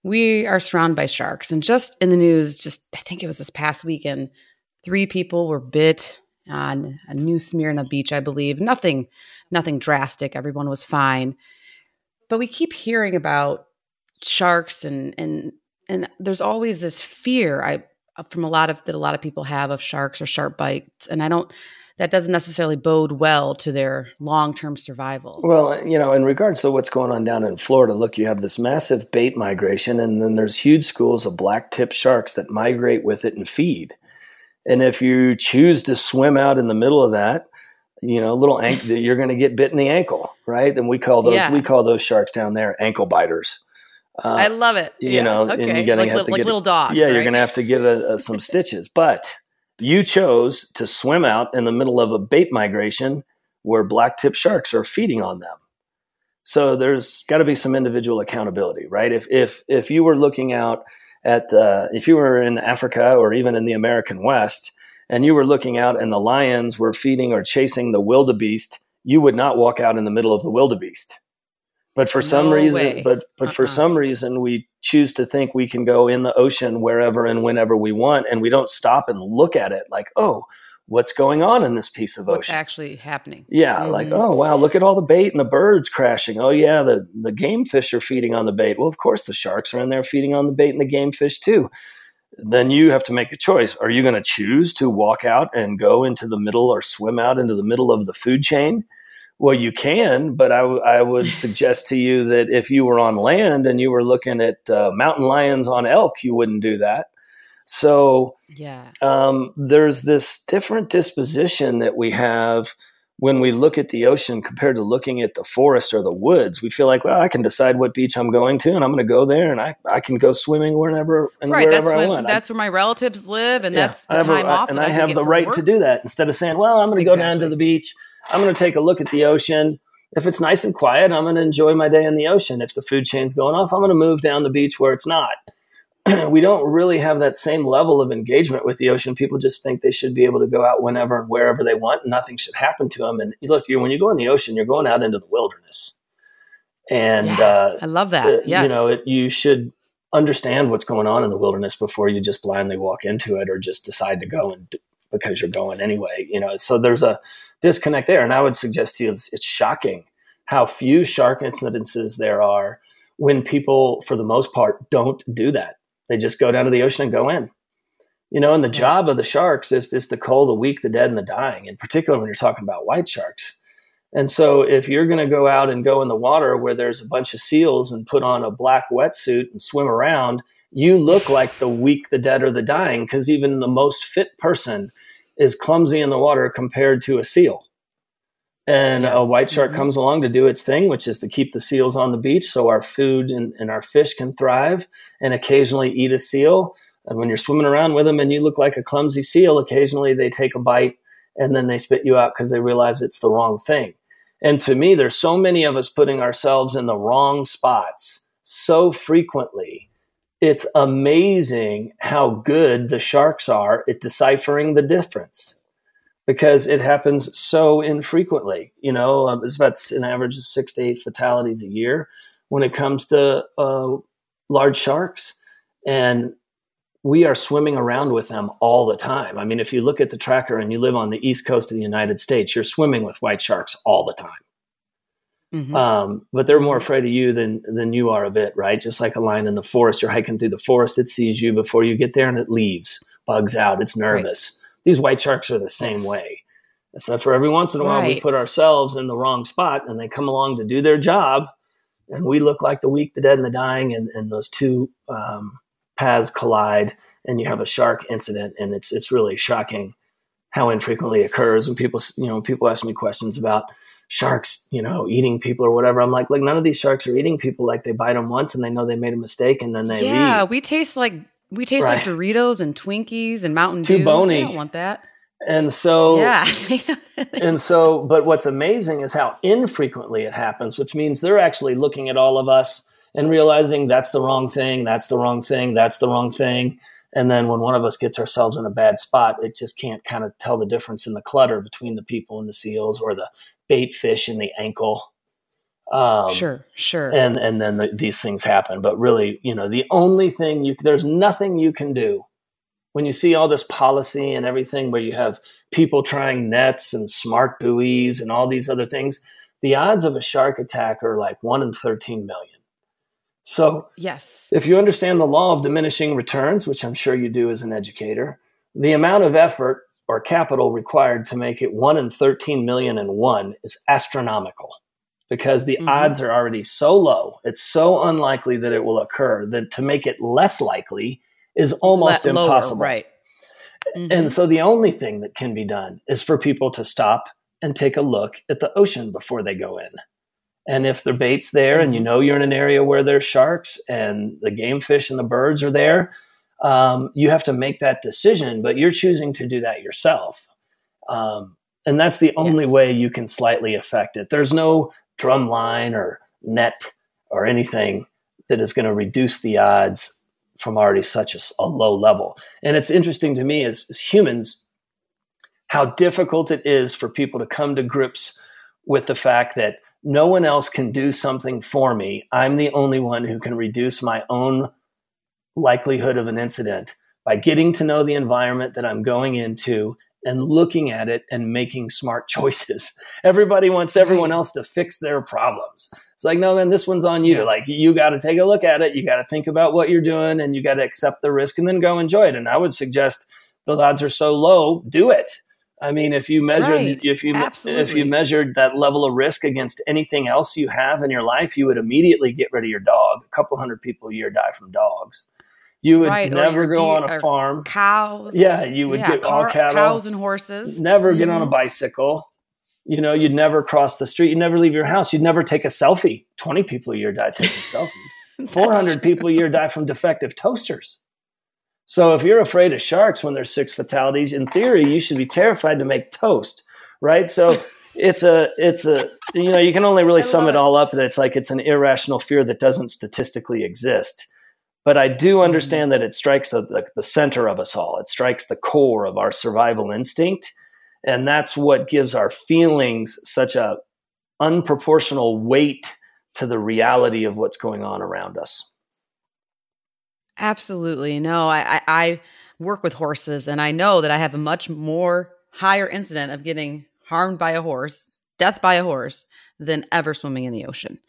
we are surrounded by sharks. And just in the news, just I think it was this past weekend, three people were bit on a New Smyrna beach, I believe. Nothing, nothing drastic. Everyone was fine. But we keep hearing about sharks and and and there's always this fear I from a lot of that a lot of people have of sharks or shark bites. And I don't that doesn't necessarily bode well to their long-term survival. Well, you know, in regards to what's going on down in Florida, look, you have this massive bait migration, and then there's huge schools of black-tip sharks that migrate with it and feed. And if you choose to swim out in the middle of that, you know, little ankle, you're going to get bit in the ankle, right? And we call those yeah. we call those sharks down there ankle biters. Uh, I love it. You yeah. know, okay. and you're going to like, have to like get little dogs. Yeah, right? you're going to have to get a, a, some stitches, but you chose to swim out in the middle of a bait migration where black tip sharks are feeding on them. So there's got to be some individual accountability, right? If if if you were looking out at uh, if you were in Africa or even in the American West and you were looking out and the lions were feeding or chasing the wildebeest, you would not walk out in the middle of the wildebeest. But for some reason, way. but but uh-uh. for some reason, we choose to think we can go in the ocean wherever and whenever we want, and we don't stop and look at it like, oh, what's going on in this piece of what's ocean? actually happening? Yeah, mm-hmm. like oh wow, look at all the bait and the birds crashing. Oh yeah, the the game fish are feeding on the bait. Well, of course the sharks are in there feeding on the bait and the game fish too. Then you have to make a choice. Are you going to choose to walk out and go into the middle or swim out into the middle of the food chain? Well, you can, but I, w- I would [LAUGHS] suggest to you that if you were on land and you were looking at uh, mountain lions on elk, you wouldn't do that. So Yeah. um, there's this different disposition that we have when we look at the ocean compared to looking at the forest or the woods. We feel like, well, I can decide what beach I'm going to, and I'm going to go there, and I, I can go swimming wherever and Right. That's wherever I when want. I- that's where my relatives live, and yeah, that's the I have a- time off. and that I have the right work. to do that instead of saying, well, I'm going to go down to the beach. I'm going to take a look at the ocean. If it's nice and quiet, I'm going to enjoy my day in the ocean. If the food chain's going off, I'm going to move down the beach where it's not. [CLEARS THROAT] we don't really have that same level of engagement with the ocean. People just think they should be able to go out whenever and wherever they want, and nothing should happen to them. And look, you when you go in the ocean, you're going out into the wilderness, and Yeah, uh, I love that. uh, yes. you know, it, you should understand what's going on in the wilderness before you just blindly walk into it or just decide to go and because you're going anyway. You know, so there's a disconnect there, and I would suggest to you it's, it's shocking how few shark incidences there are when people, for the most part, don't do that. They just go down to the ocean and go in. You know, and the job of the sharks is, is to cull the weak, the dead, and the dying, in particular when you're talking about white sharks. And so, if you're going to go out and go in the water where there's a bunch of seals and put on a black wetsuit and swim around, you look like the weak, the dead, or the dying because even the most fit person is clumsy in the water compared to a seal. And a white shark Mhm. comes along to do its thing, which is to keep the seals on the beach so our food and, and our fish can thrive and occasionally eat a seal. And when you're swimming around with them and you look like a clumsy seal, occasionally they take a bite and then they spit you out because they realize it's the wrong thing. And to me, there's so many of us putting ourselves in the wrong spots so frequently. It's amazing how good the sharks are at deciphering the difference because it happens so infrequently. You know, um, it's about an average of six to eight fatalities a year when it comes to uh, large sharks. And we are swimming around with them all the time. I mean, if you look at the tracker and you live on the east coast of the United States, you're swimming with white sharks all the time. Mhm. Um, but they're more afraid of you than than you are of it, right? Just like a lion in the forest, you're hiking through the forest, it sees you before you get there, and it leaves, bugs out, it's nervous. These white sharks are the same way. So for every once in a while, we put ourselves in the wrong spot, and they come along to do their job, and we look like the weak, the dead, and the dying, and, and those two um, paths collide, and you have a shark incident, and it's it's really shocking how infrequently it occurs. When people you know people ask me questions about sharks, you know, eating people or whatever, I'm like, like none of these sharks are eating people. Like they bite them once, and they know they made a mistake, and then they leave. yeah, leave. we taste like we taste Right. like Doritos and Twinkies and Mountain Too Dew. bony. I don't want that. And so yeah. [LAUGHS] and so, but what's amazing is how infrequently it happens, which means they're actually looking at all of us and realizing that's the wrong thing, that's the wrong thing, that's the wrong thing. And then when one of us gets ourselves in a bad spot, it just can't kind of tell the difference in the clutter between the people and the seals or the bait fish and the ankle. Um, sure, sure. and and then the, these things happen. But really, you know, the only thing you there's nothing you can do when you see all this policy and everything, where you have people trying nets and smart buoys and all these other things. The odds of a shark attack are like one in thirteen million. So yes. if you understand the law of diminishing returns, which I'm sure you do as an educator, the amount of effort or capital required to make it 1 in 13 million and 1 is astronomical because the Mhm. odds are already so low. It's so unlikely that it will occur that to make it less likely is almost Let- lower, impossible. right. Mhm. And so the only thing that can be done is for people to stop and take a look at the ocean before they go in. And if the bait's there and you Mhm. know you're in an area where there's sharks and the game fish and the birds are there, um, you have to make that decision, but you're choosing to do that yourself. Um, and that's the only Yes. way you can slightly affect it. There's no drum line or net or anything that is going to reduce the odds from already such a low level. And it's interesting to me as, as humans how difficult it is for people to come to grips with the fact that no one else can do something for me. I'm the only one who can reduce my own likelihood of an incident by getting to know the environment that I'm going into and looking at it and making smart [LAUGHS] choices. Everybody wants everyone else to fix their problems. It's like, no, man, this one's on you. Like, you got to take a look at it. You got to think about what you're doing and you got to accept the risk and then go enjoy it. And I would suggest the odds are so low, do it. I mean, if you measured Right. if you Absolutely. if you measured that level of risk against anything else you have in your life, you would immediately get rid of your dog. A couple hundred people a year die from dogs, You would Right, never go on a farm. Cows. Yeah, you would Yeah, get all cattle. cows and horses. Never get on a Mhm. bicycle. You know, you'd never cross the street. You'd never leave your house. You'd never take a selfie. 20 people a year die taking [LAUGHS] selfies. That's 400 people a year die from defective toasters. So if you're afraid of sharks when there's six fatalities, in theory, you should be terrified to make toast, right? So [LAUGHS] it's a, it's a, you know, you can only really sum it it. all up that it's like it's an irrational fear that doesn't statistically exist. But I Mm-hmm. do understand that it strikes the, the, the center of us all. It strikes the core of our survival instinct. And that's what gives our feelings such a unproportional weight to the reality of what's going on around us. Absolutely. No, I, I, I work with horses and I know that I have a much more higher incident of getting harmed by a horse, death by a horse, than ever swimming in the ocean.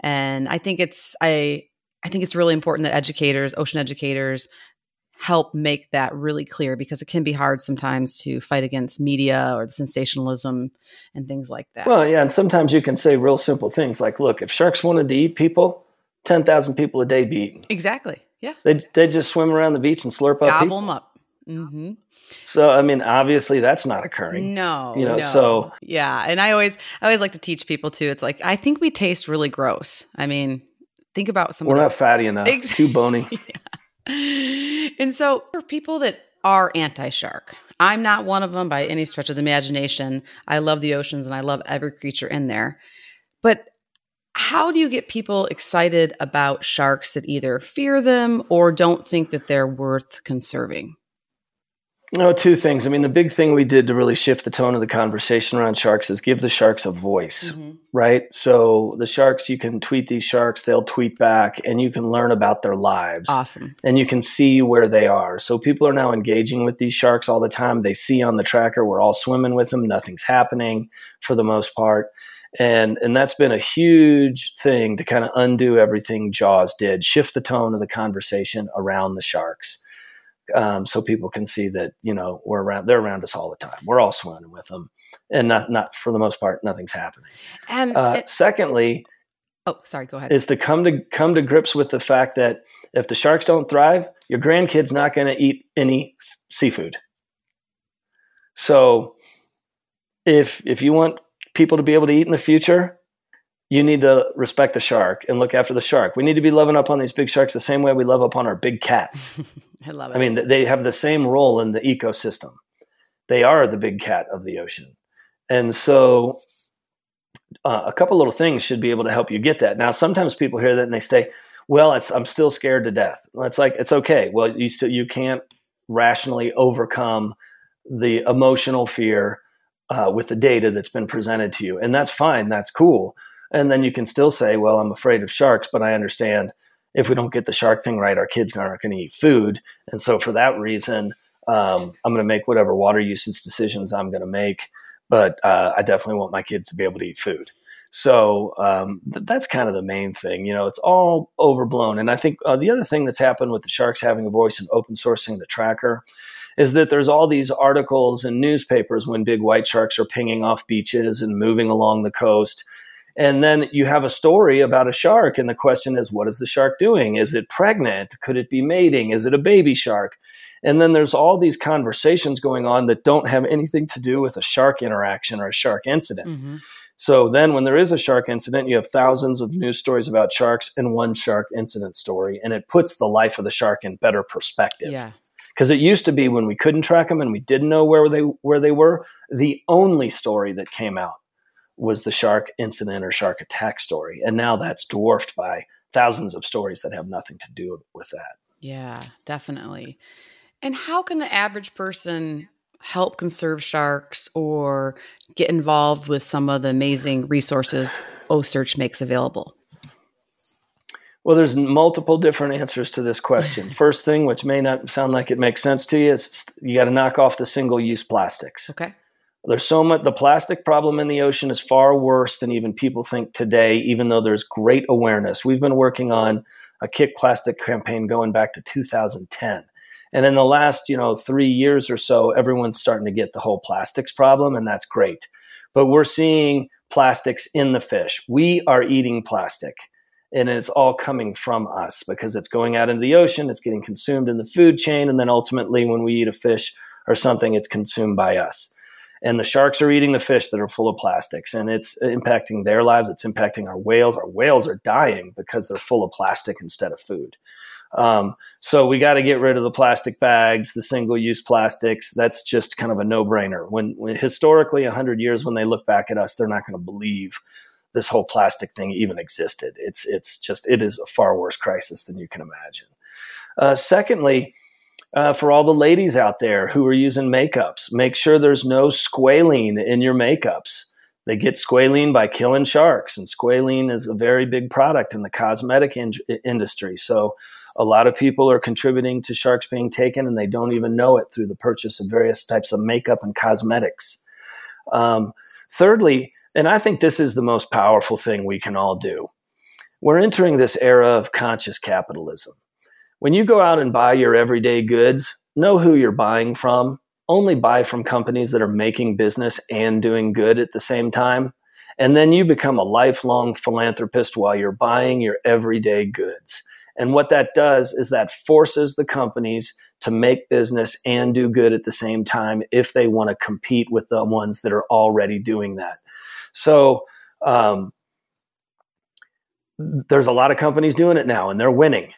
And I think it's I I think it's really important that educators, ocean educators, help make that really clear because it can be hard sometimes to fight against media or the sensationalism and things like that. Well, yeah, and sometimes you can say real simple things like, look, if sharks wanted to eat people, 10,000 people a day be eaten. exactly. Yeah. They they just swim around the beach and slurp up Gobble people. them up. hmm So, I mean, obviously that's not occurring. No, You know, no. so- yeah, and I always, I always like to teach people too. It's like I think we taste really gross. I mean, think about some. We're not fatty enough, Ex- too bony. [LAUGHS] and so for people that are anti-shark, I'm not one of them by any stretch of the imagination. I love the oceans and I love every creature in there, but how do you get people excited about sharks that either fear them or don't think that they're worth conserving? No, two things. I mean, the big thing we did to really shift the tone of the conversation around sharks is give the sharks a voice, Mhm. right? So the sharks, you can tweet these sharks, they'll tweet back, and you can learn about their lives. Awesome. and you can see where they are. So people are now engaging with these sharks all the time. They see on the tracker we're all swimming with them. Nothing's happening for the most part. And and that's been a huge thing to kind of undo everything Jaws did, shift the tone of the conversation around the sharks. Um, so people can see that, you know, we're around they're around us all the time. We're all swimming with them. And not not for the most part, nothing's happening. And Uh, it- secondly, oh, sorry, go ahead. is to come to come to grips with the fact that if the sharks don't thrive, your grandkid's not going to eat any f- seafood. So, if if you want people to be able to eat in the future, you need to respect the shark and look after the shark. We need to be loving up on these big sharks the same way we love up on our big cats. [LAUGHS] I love it. I mean, they have the same role in the ecosystem. They are the big cat of the ocean. And so, uh, a couple little things should be able to help you get that. Now, sometimes people hear that and they say, "Well, it's, I'm still scared to death." Well, it's like it's okay. Well, you still you can't rationally overcome the emotional fear uh, with the data that's been presented to you, and that's fine. That's cool. And then you can still say, "Well, I'm afraid of sharks, but I understand if we don't get the shark thing right, our kids aren't going to eat food, and so for that reason." Um, I'm going to make whatever water usage decisions I'm going to make, but uh, I definitely want my kids to be able to eat food. So um, th- that's kind of the main thing. You know, it's all overblown. And I think uh, the other thing that's happened with the sharks having a voice and open sourcing the tracker is that there's all these articles in newspapers when big white sharks are pinging off beaches and moving along the coast. And then you have a story about a shark, and the question is, what is the shark doing? Is it pregnant? Could it be mating? Is it a baby shark? And then there's all these conversations going on that don't have anything to do with a shark interaction or a shark incident. Mhm. So then, when there is a shark incident, you have thousands of news stories about sharks and one shark incident story, and it puts the life of the shark in better perspective. Yeah. Because it used to be when we couldn't track them and we didn't know where they where they were, the only story that came out was the shark incident or shark attack story, and now that's dwarfed by thousands of stories that have nothing to do with that. Yeah, definitely. And how can the average person help conserve sharks or get involved with some of the amazing resources OCEARCH makes available? Well, there's multiple different answers to this question. [LAUGHS] First thing, which may not sound like it makes sense to you, is you got to knock off the single use plastics. Okay. There's so much, the plastic problem in the ocean is far worse than even people think today, even though there's great awareness. We've been working on a kick plastic campaign going back to 2010. And in the last, you know, three years or so, everyone's starting to get the whole plastics problem, and that's great. But we're seeing plastics in the fish. We are eating plastic. and it's all coming from us because it's going out into the ocean, it's getting consumed in the food chain, and then ultimately, when we eat a fish or something, it's consumed by us. And the sharks are eating the fish that are full of plastics, and it's impacting their lives. It's impacting our whales. Our whales are dying because they're full of plastic instead of food. Um, so we got to get rid of the plastic bags, the single-use plastics. That's just kind of a no-brainer. When, when historically, hundred years, when they look back at us, they're not going to believe this whole plastic thing even existed. It's it's just it is a far worse crisis than you can imagine. Uh, secondly, uh, for all the ladies out there who are using makeups, make sure there's no squalene in your makeups. They get squalene by killing sharks, and squalene is a very big product in the cosmetic in- industry. So, a lot of people are contributing to sharks being taken, and they don't even know it through the purchase of various types of makeup and cosmetics. Um, thirdly, and I think this is the most powerful thing we can all do, we're entering this era of conscious capitalism. When you go out and buy your everyday goods, know who you're buying from. Only buy from companies that are making business and doing good at the same time. And then you become a lifelong philanthropist while you're buying your everyday goods. And what that does is that forces the companies to make business and do good at the same time if they want to compete with the ones that are already doing that. So, um, there's a lot of companies doing it now and they're winning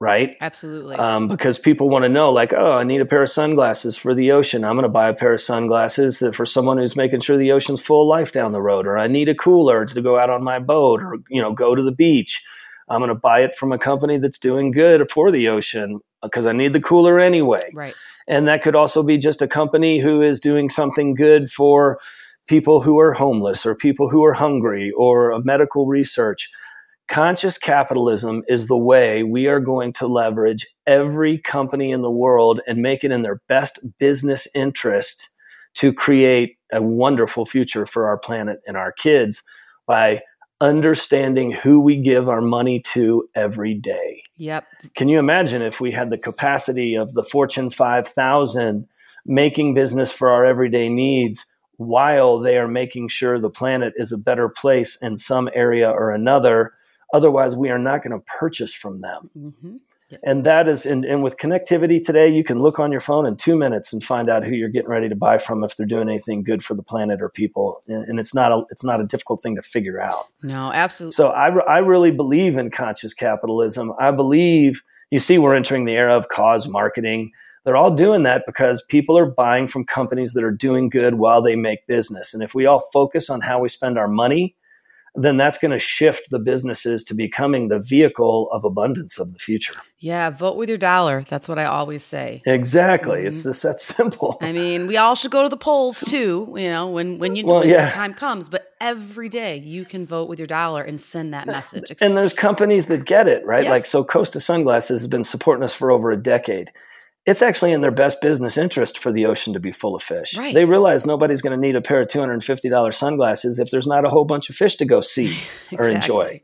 right? Absolutely. Um, because people want to know, like, oh, I need a pair of sunglasses for the ocean. I'm going to buy a pair of sunglasses that for someone who's making sure the ocean's full of life down the road, or I need a cooler to go out on my boat, or you know, go to the beach. I'm going to buy it from a company that's doing good for the ocean because I need the cooler anyway. Right. And that could also be just a company who is doing something good for people who are homeless or people who are hungry or a medical research conscious capitalism is the way we are going to leverage every company in the world and make it in their best business interest to create a wonderful future for our planet and our kids by understanding who we give our money to every day. Yep. Can you imagine if we had the capacity of the Fortune 5000 making business for our everyday needs while they are making sure the planet is a better place in some area or another? Otherwise, we are not going to purchase from them. Mm-hmm. And that is, and, and with connectivity today, you can look on your phone in two minutes and find out who you're getting ready to buy from if they're doing anything good for the planet or people. And, and it's not a, it's not a difficult thing to figure out. No, absolutely. So I, I really believe in conscious capitalism. I believe you see we're entering the era of cause marketing. They're all doing that because people are buying from companies that are doing good while they make business. And if we all focus on how we spend our money then that's going to shift the businesses to becoming the vehicle of abundance of the future. Yeah, vote with your dollar. That's what I always say. Exactly. Mm-hmm. It's just that simple. I mean, we all should go to the polls too, you know, when when you well, when yeah. time comes, but every day you can vote with your dollar and send that [LAUGHS] message. And there's companies that get it, right? Yes. Like so Costa Sunglasses has been supporting us for over a decade it's actually in their best business interest for the ocean to be full of fish. Right. They realize nobody's going to need a pair of $250 sunglasses if there's not a whole bunch of fish to go see [LAUGHS] exactly. or enjoy.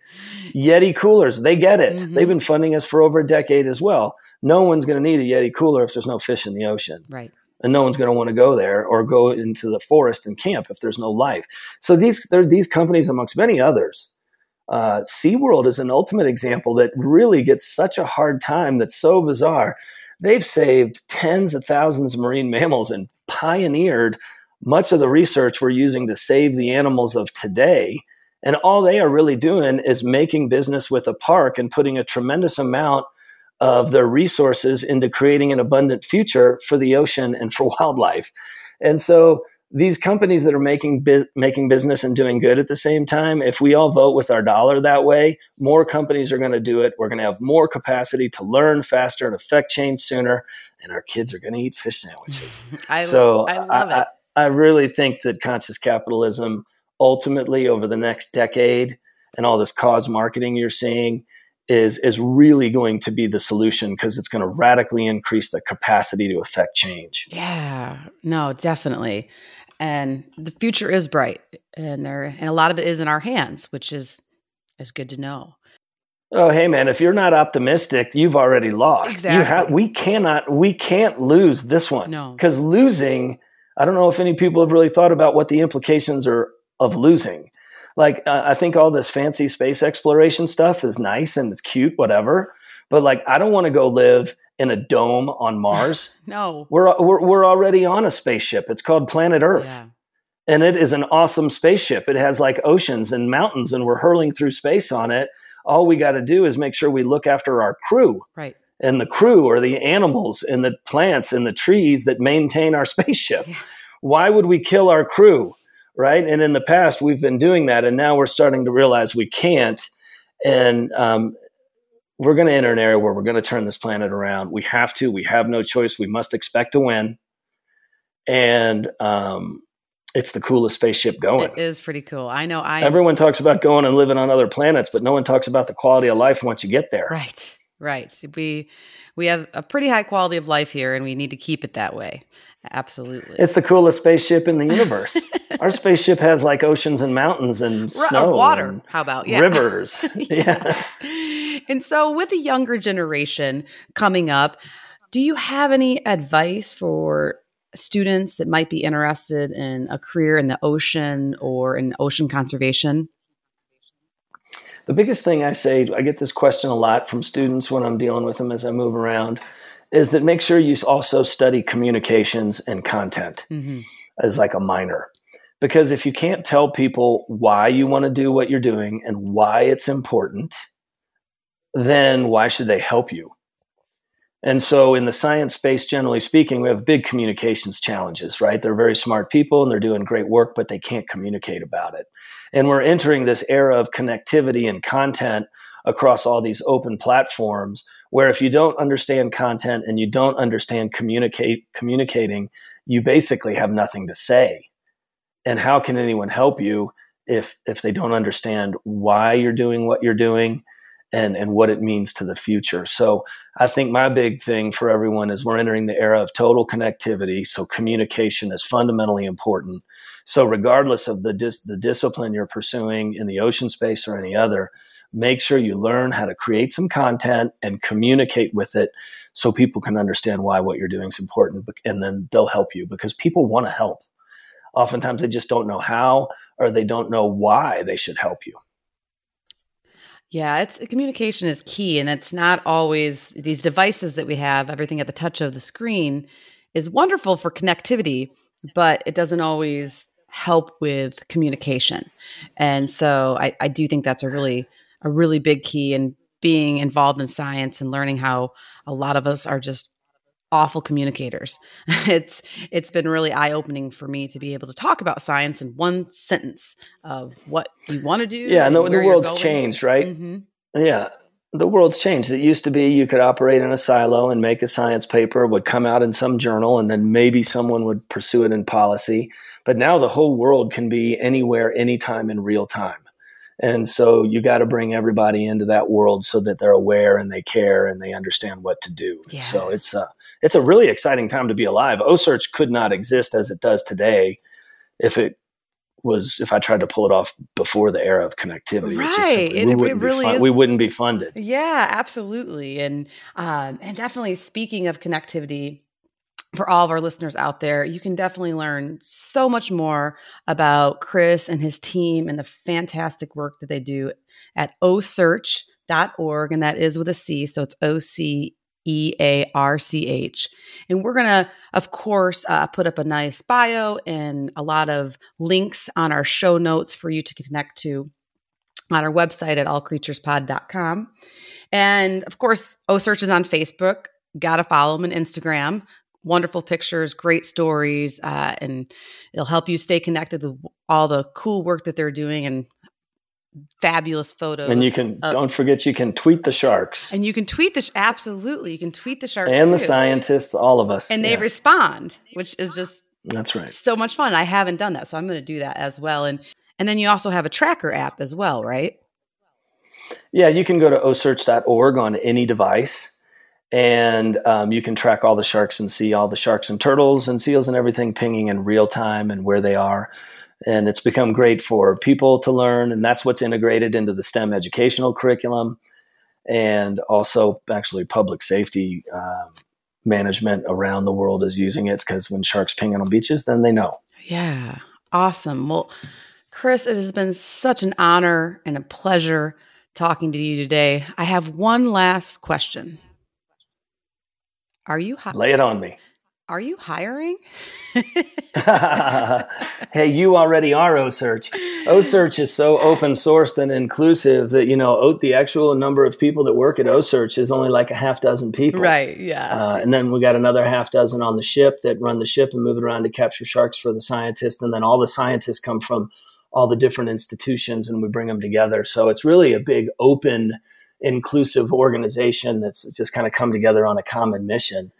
Yeti coolers, they get it. Mm-hmm. They've been funding us for over a decade as well. No one's going to need a Yeti cooler if there's no fish in the ocean. Right. And no one's going to want to go there or go into the forest and camp if there's no life. So these, these companies, amongst many others, uh, SeaWorld is an ultimate example that really gets such a hard time that's so bizarre they've saved tens of thousands of marine mammals and pioneered much of the research we're using to save the animals of today. And all they are really doing is making business with a park and putting a tremendous amount of their resources into creating an abundant future for the ocean and for [LAUGHS] wildlife. And so these companies that are making bu- making business and doing good at the same time, if we all vote with our dollar that way, more companies are going to do it. We're going to have more capacity to learn faster and affect change sooner, and our kids are going to eat fish sandwiches. [LAUGHS] I, so I love I, it. I, I really think that conscious capitalism, ultimately over the next decade, and all this cause marketing you're seeing, is is really going to be the solution because it's going to radically increase the capacity to affect change. Yeah, no, definitely and the future is bright and there and a lot of it is in our hands which is is good to know. Oh hey man if you're not optimistic you've already lost. Exactly. you have we cannot we can't lose this one. No. Because losing i don't know if any people have really thought about what the implications are of losing. Like, uh, I think all this fancy space exploration stuff is nice and it's cute, whatever. But like, I don't want to go live in a dome on Mars. [LAUGHS] no, we're, we're we're already on a spaceship. It's called Planet Earth. Yeah. And it is an awesome spaceship. It has like oceans and mountains, and we're hurling through space on it. All we got to do is make sure we look after our crew. Right. And the crew or the animals and the plants and the trees that maintain our spaceship. Yeah. Why would we kill our crew? Right. And in the past, we've been doing that. And now we're starting to realize we can't. And um, we're going to enter an area where we're going to turn this planet around. We have to. We have no choice. We must expect to win. And um, it's the coolest spaceship going. It is pretty cool. I know. I Everyone talks about going and living on other planets, but no one talks about the quality of life once you get there. Right. Right. We we have a pretty high quality of life here and we need to keep it that way. Absolutely. It's the coolest spaceship in the universe. [LAUGHS] Our spaceship has like oceans and mountains and Ru- uh, snow, water. and How about yeah. [LAUGHS] rivers. [LAUGHS] yeah. And so with the younger generation coming up, do you have any advice for students that might be interested in a career in the ocean or in ocean conservation? The biggest thing I say, I get this question a lot from students when I'm dealing with them as I move around, is that make sure you also study communications and content Mm-hmm. as like a minor. Because if you can't tell people why you want to do what you're doing and why it's important, then why should they help you? And so, in the science space, generally speaking, we have big communications challenges, right? They're very smart people and they're doing great work, but they can't communicate about it. And we're entering this era of connectivity and content across all these open platforms where if you don't understand content and you don't understand communicate communicating, you basically have nothing to say. And how can anyone help you if if they don't understand why you're doing what you're doing and and what it means to the future. So I think my big thing for everyone is we're entering the era of total connectivity. So communication is fundamentally important. So regardless of the dis- the discipline you're pursuing in the ocean space or any other, make sure you learn how to create some content and communicate with it so people can understand why what you're doing is important and then they'll help you because people want to help. Oftentimes they just don't know how or they don't know why they should help you. Yeah, it's communication is key, and it's not always these devices that we have. Everything at the touch of the screen is wonderful for connectivity, but it doesn't always help with communication. And so, I, I do think that's a really a really big key in being involved in science and learning how a lot of us are just awful communicators. [LAUGHS] it's it's been really eye opening for me to be able to talk about science in one sentence of what you want to do. Yeah, and the, the world's changed, right? Mhm. Yeah. The world's changed. It used to be you could operate in a silo and make a science paper, would come out in some journal, and then maybe someone would pursue it in policy. But now the whole world can be anywhere, anytime, in real time. And so you got to bring everybody into that world so that they're aware and they care and they understand what to do. Yeah. So it's a it's a really exciting time to be alive. OCEARCH could not exist as it does today if it was if I tried to pull it off before the era of connectivity. It just Right. It- we it wouldn't be really fun- we wouldn't be funded. Yeah, absolutely. And um, and definitely speaking of connectivity, for all of our listeners out there, you can definitely learn so much more about Chris and his team and the fantastic work that they do at ocearch.org. And that is with a C. So it's O C E A R C H. And we're going to, of course, uh, put up a nice bio and a lot of links on our show notes for you to connect to on our website at allcreaturespod.com. And of course, OCEARCH is on Facebook. Got to follow them on Instagram. Wonderful pictures, great stories, uh, and it'll help you stay connected with all the cool work that they're doing and fabulous photos. And you can of- don't forget you can tweet the sharks and you can tweet the sh- absolutely. You can tweet the sharks and the scientists, all of us. and they respond, which is just that's right. so much fun. I haven't done that, so I'm going to do that as well. And and then you also have a tracker app as well, right? Yeah, you can go to ocearch.org on any device, and um, you can track all the sharks and see all the sharks and turtles and seals and everything pinging in real time and where they are. And it's become great for people to learn, and that's what's integrated into the STEM educational curriculum, and also actually public safety um, management around the world is using it because when sharks ping on beaches, then they know. Yeah. Awesome. Well, Chris, it has been such an honor and a pleasure talking to you today. I have one last question. Are you hiring? lay it on me? Are you hiring? [LAUGHS] hey, you already are OCEARCH. [LAUGHS] OCEARCH is so open sourced and inclusive that you know the actual number of people that work at OCEARCH is only like a half dozen people. Right. Yeah. Uh, and then we got another half dozen on the ship that run the ship and move it around to capture sharks for the scientists, and then all the scientists come from all the different institutions and we bring them together. So it's really a big open inclusive organization that's just kind of come together on a common mission.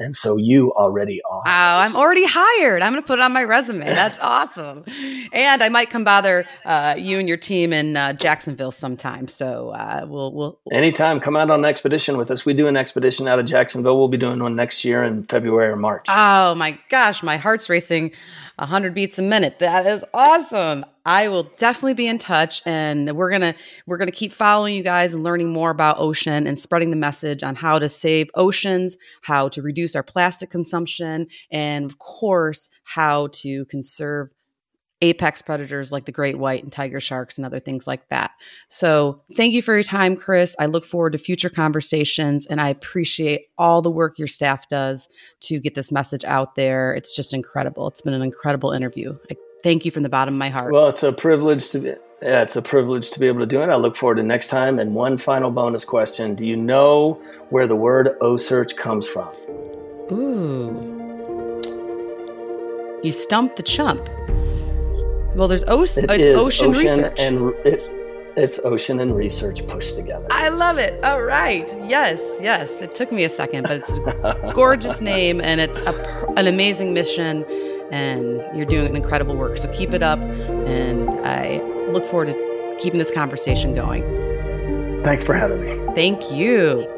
And so you already are. Wow, I'm already hired. I'm going to put it on my resume. That's [LAUGHS] awesome. And I might come bother uh, you and your team in uh, Jacksonville sometime. So uh, we'll, we'll anytime come out on an expedition with us. We do an expedition out of Jacksonville. We'll be doing one next year in February or March. Oh my gosh, my heart's racing. 100 beats a minute. That is awesome. I will definitely be in touch and we're going to we're going to keep following you guys and learning more about ocean and spreading the message on how to save oceans, how to reduce our plastic consumption and of course how to conserve apex predators like the great white and tiger sharks and other things like that. So, thank you for your time, Chris. I look forward to future conversations and I appreciate all the work your staff does to get this message out there. It's just incredible. It's been an incredible interview. I thank you from the bottom of my heart. Well, it's a privilege to be yeah, it's a privilege to be able to do it. I look forward to next time. And one final bonus question Do you know where the word OCEARCH comes from? Ooh. You stumped the chump. Well, there's ocean. It it's ocean, ocean, research. And it, it's ocean and research pushed together. I love it. All right. Yes, yes. It took me a second, but it's a gorgeous [LAUGHS] name and it's a, an amazing mission. And you're doing incredible work. So keep it up. And I look forward to keeping this conversation going. Thanks for having me. Thank you.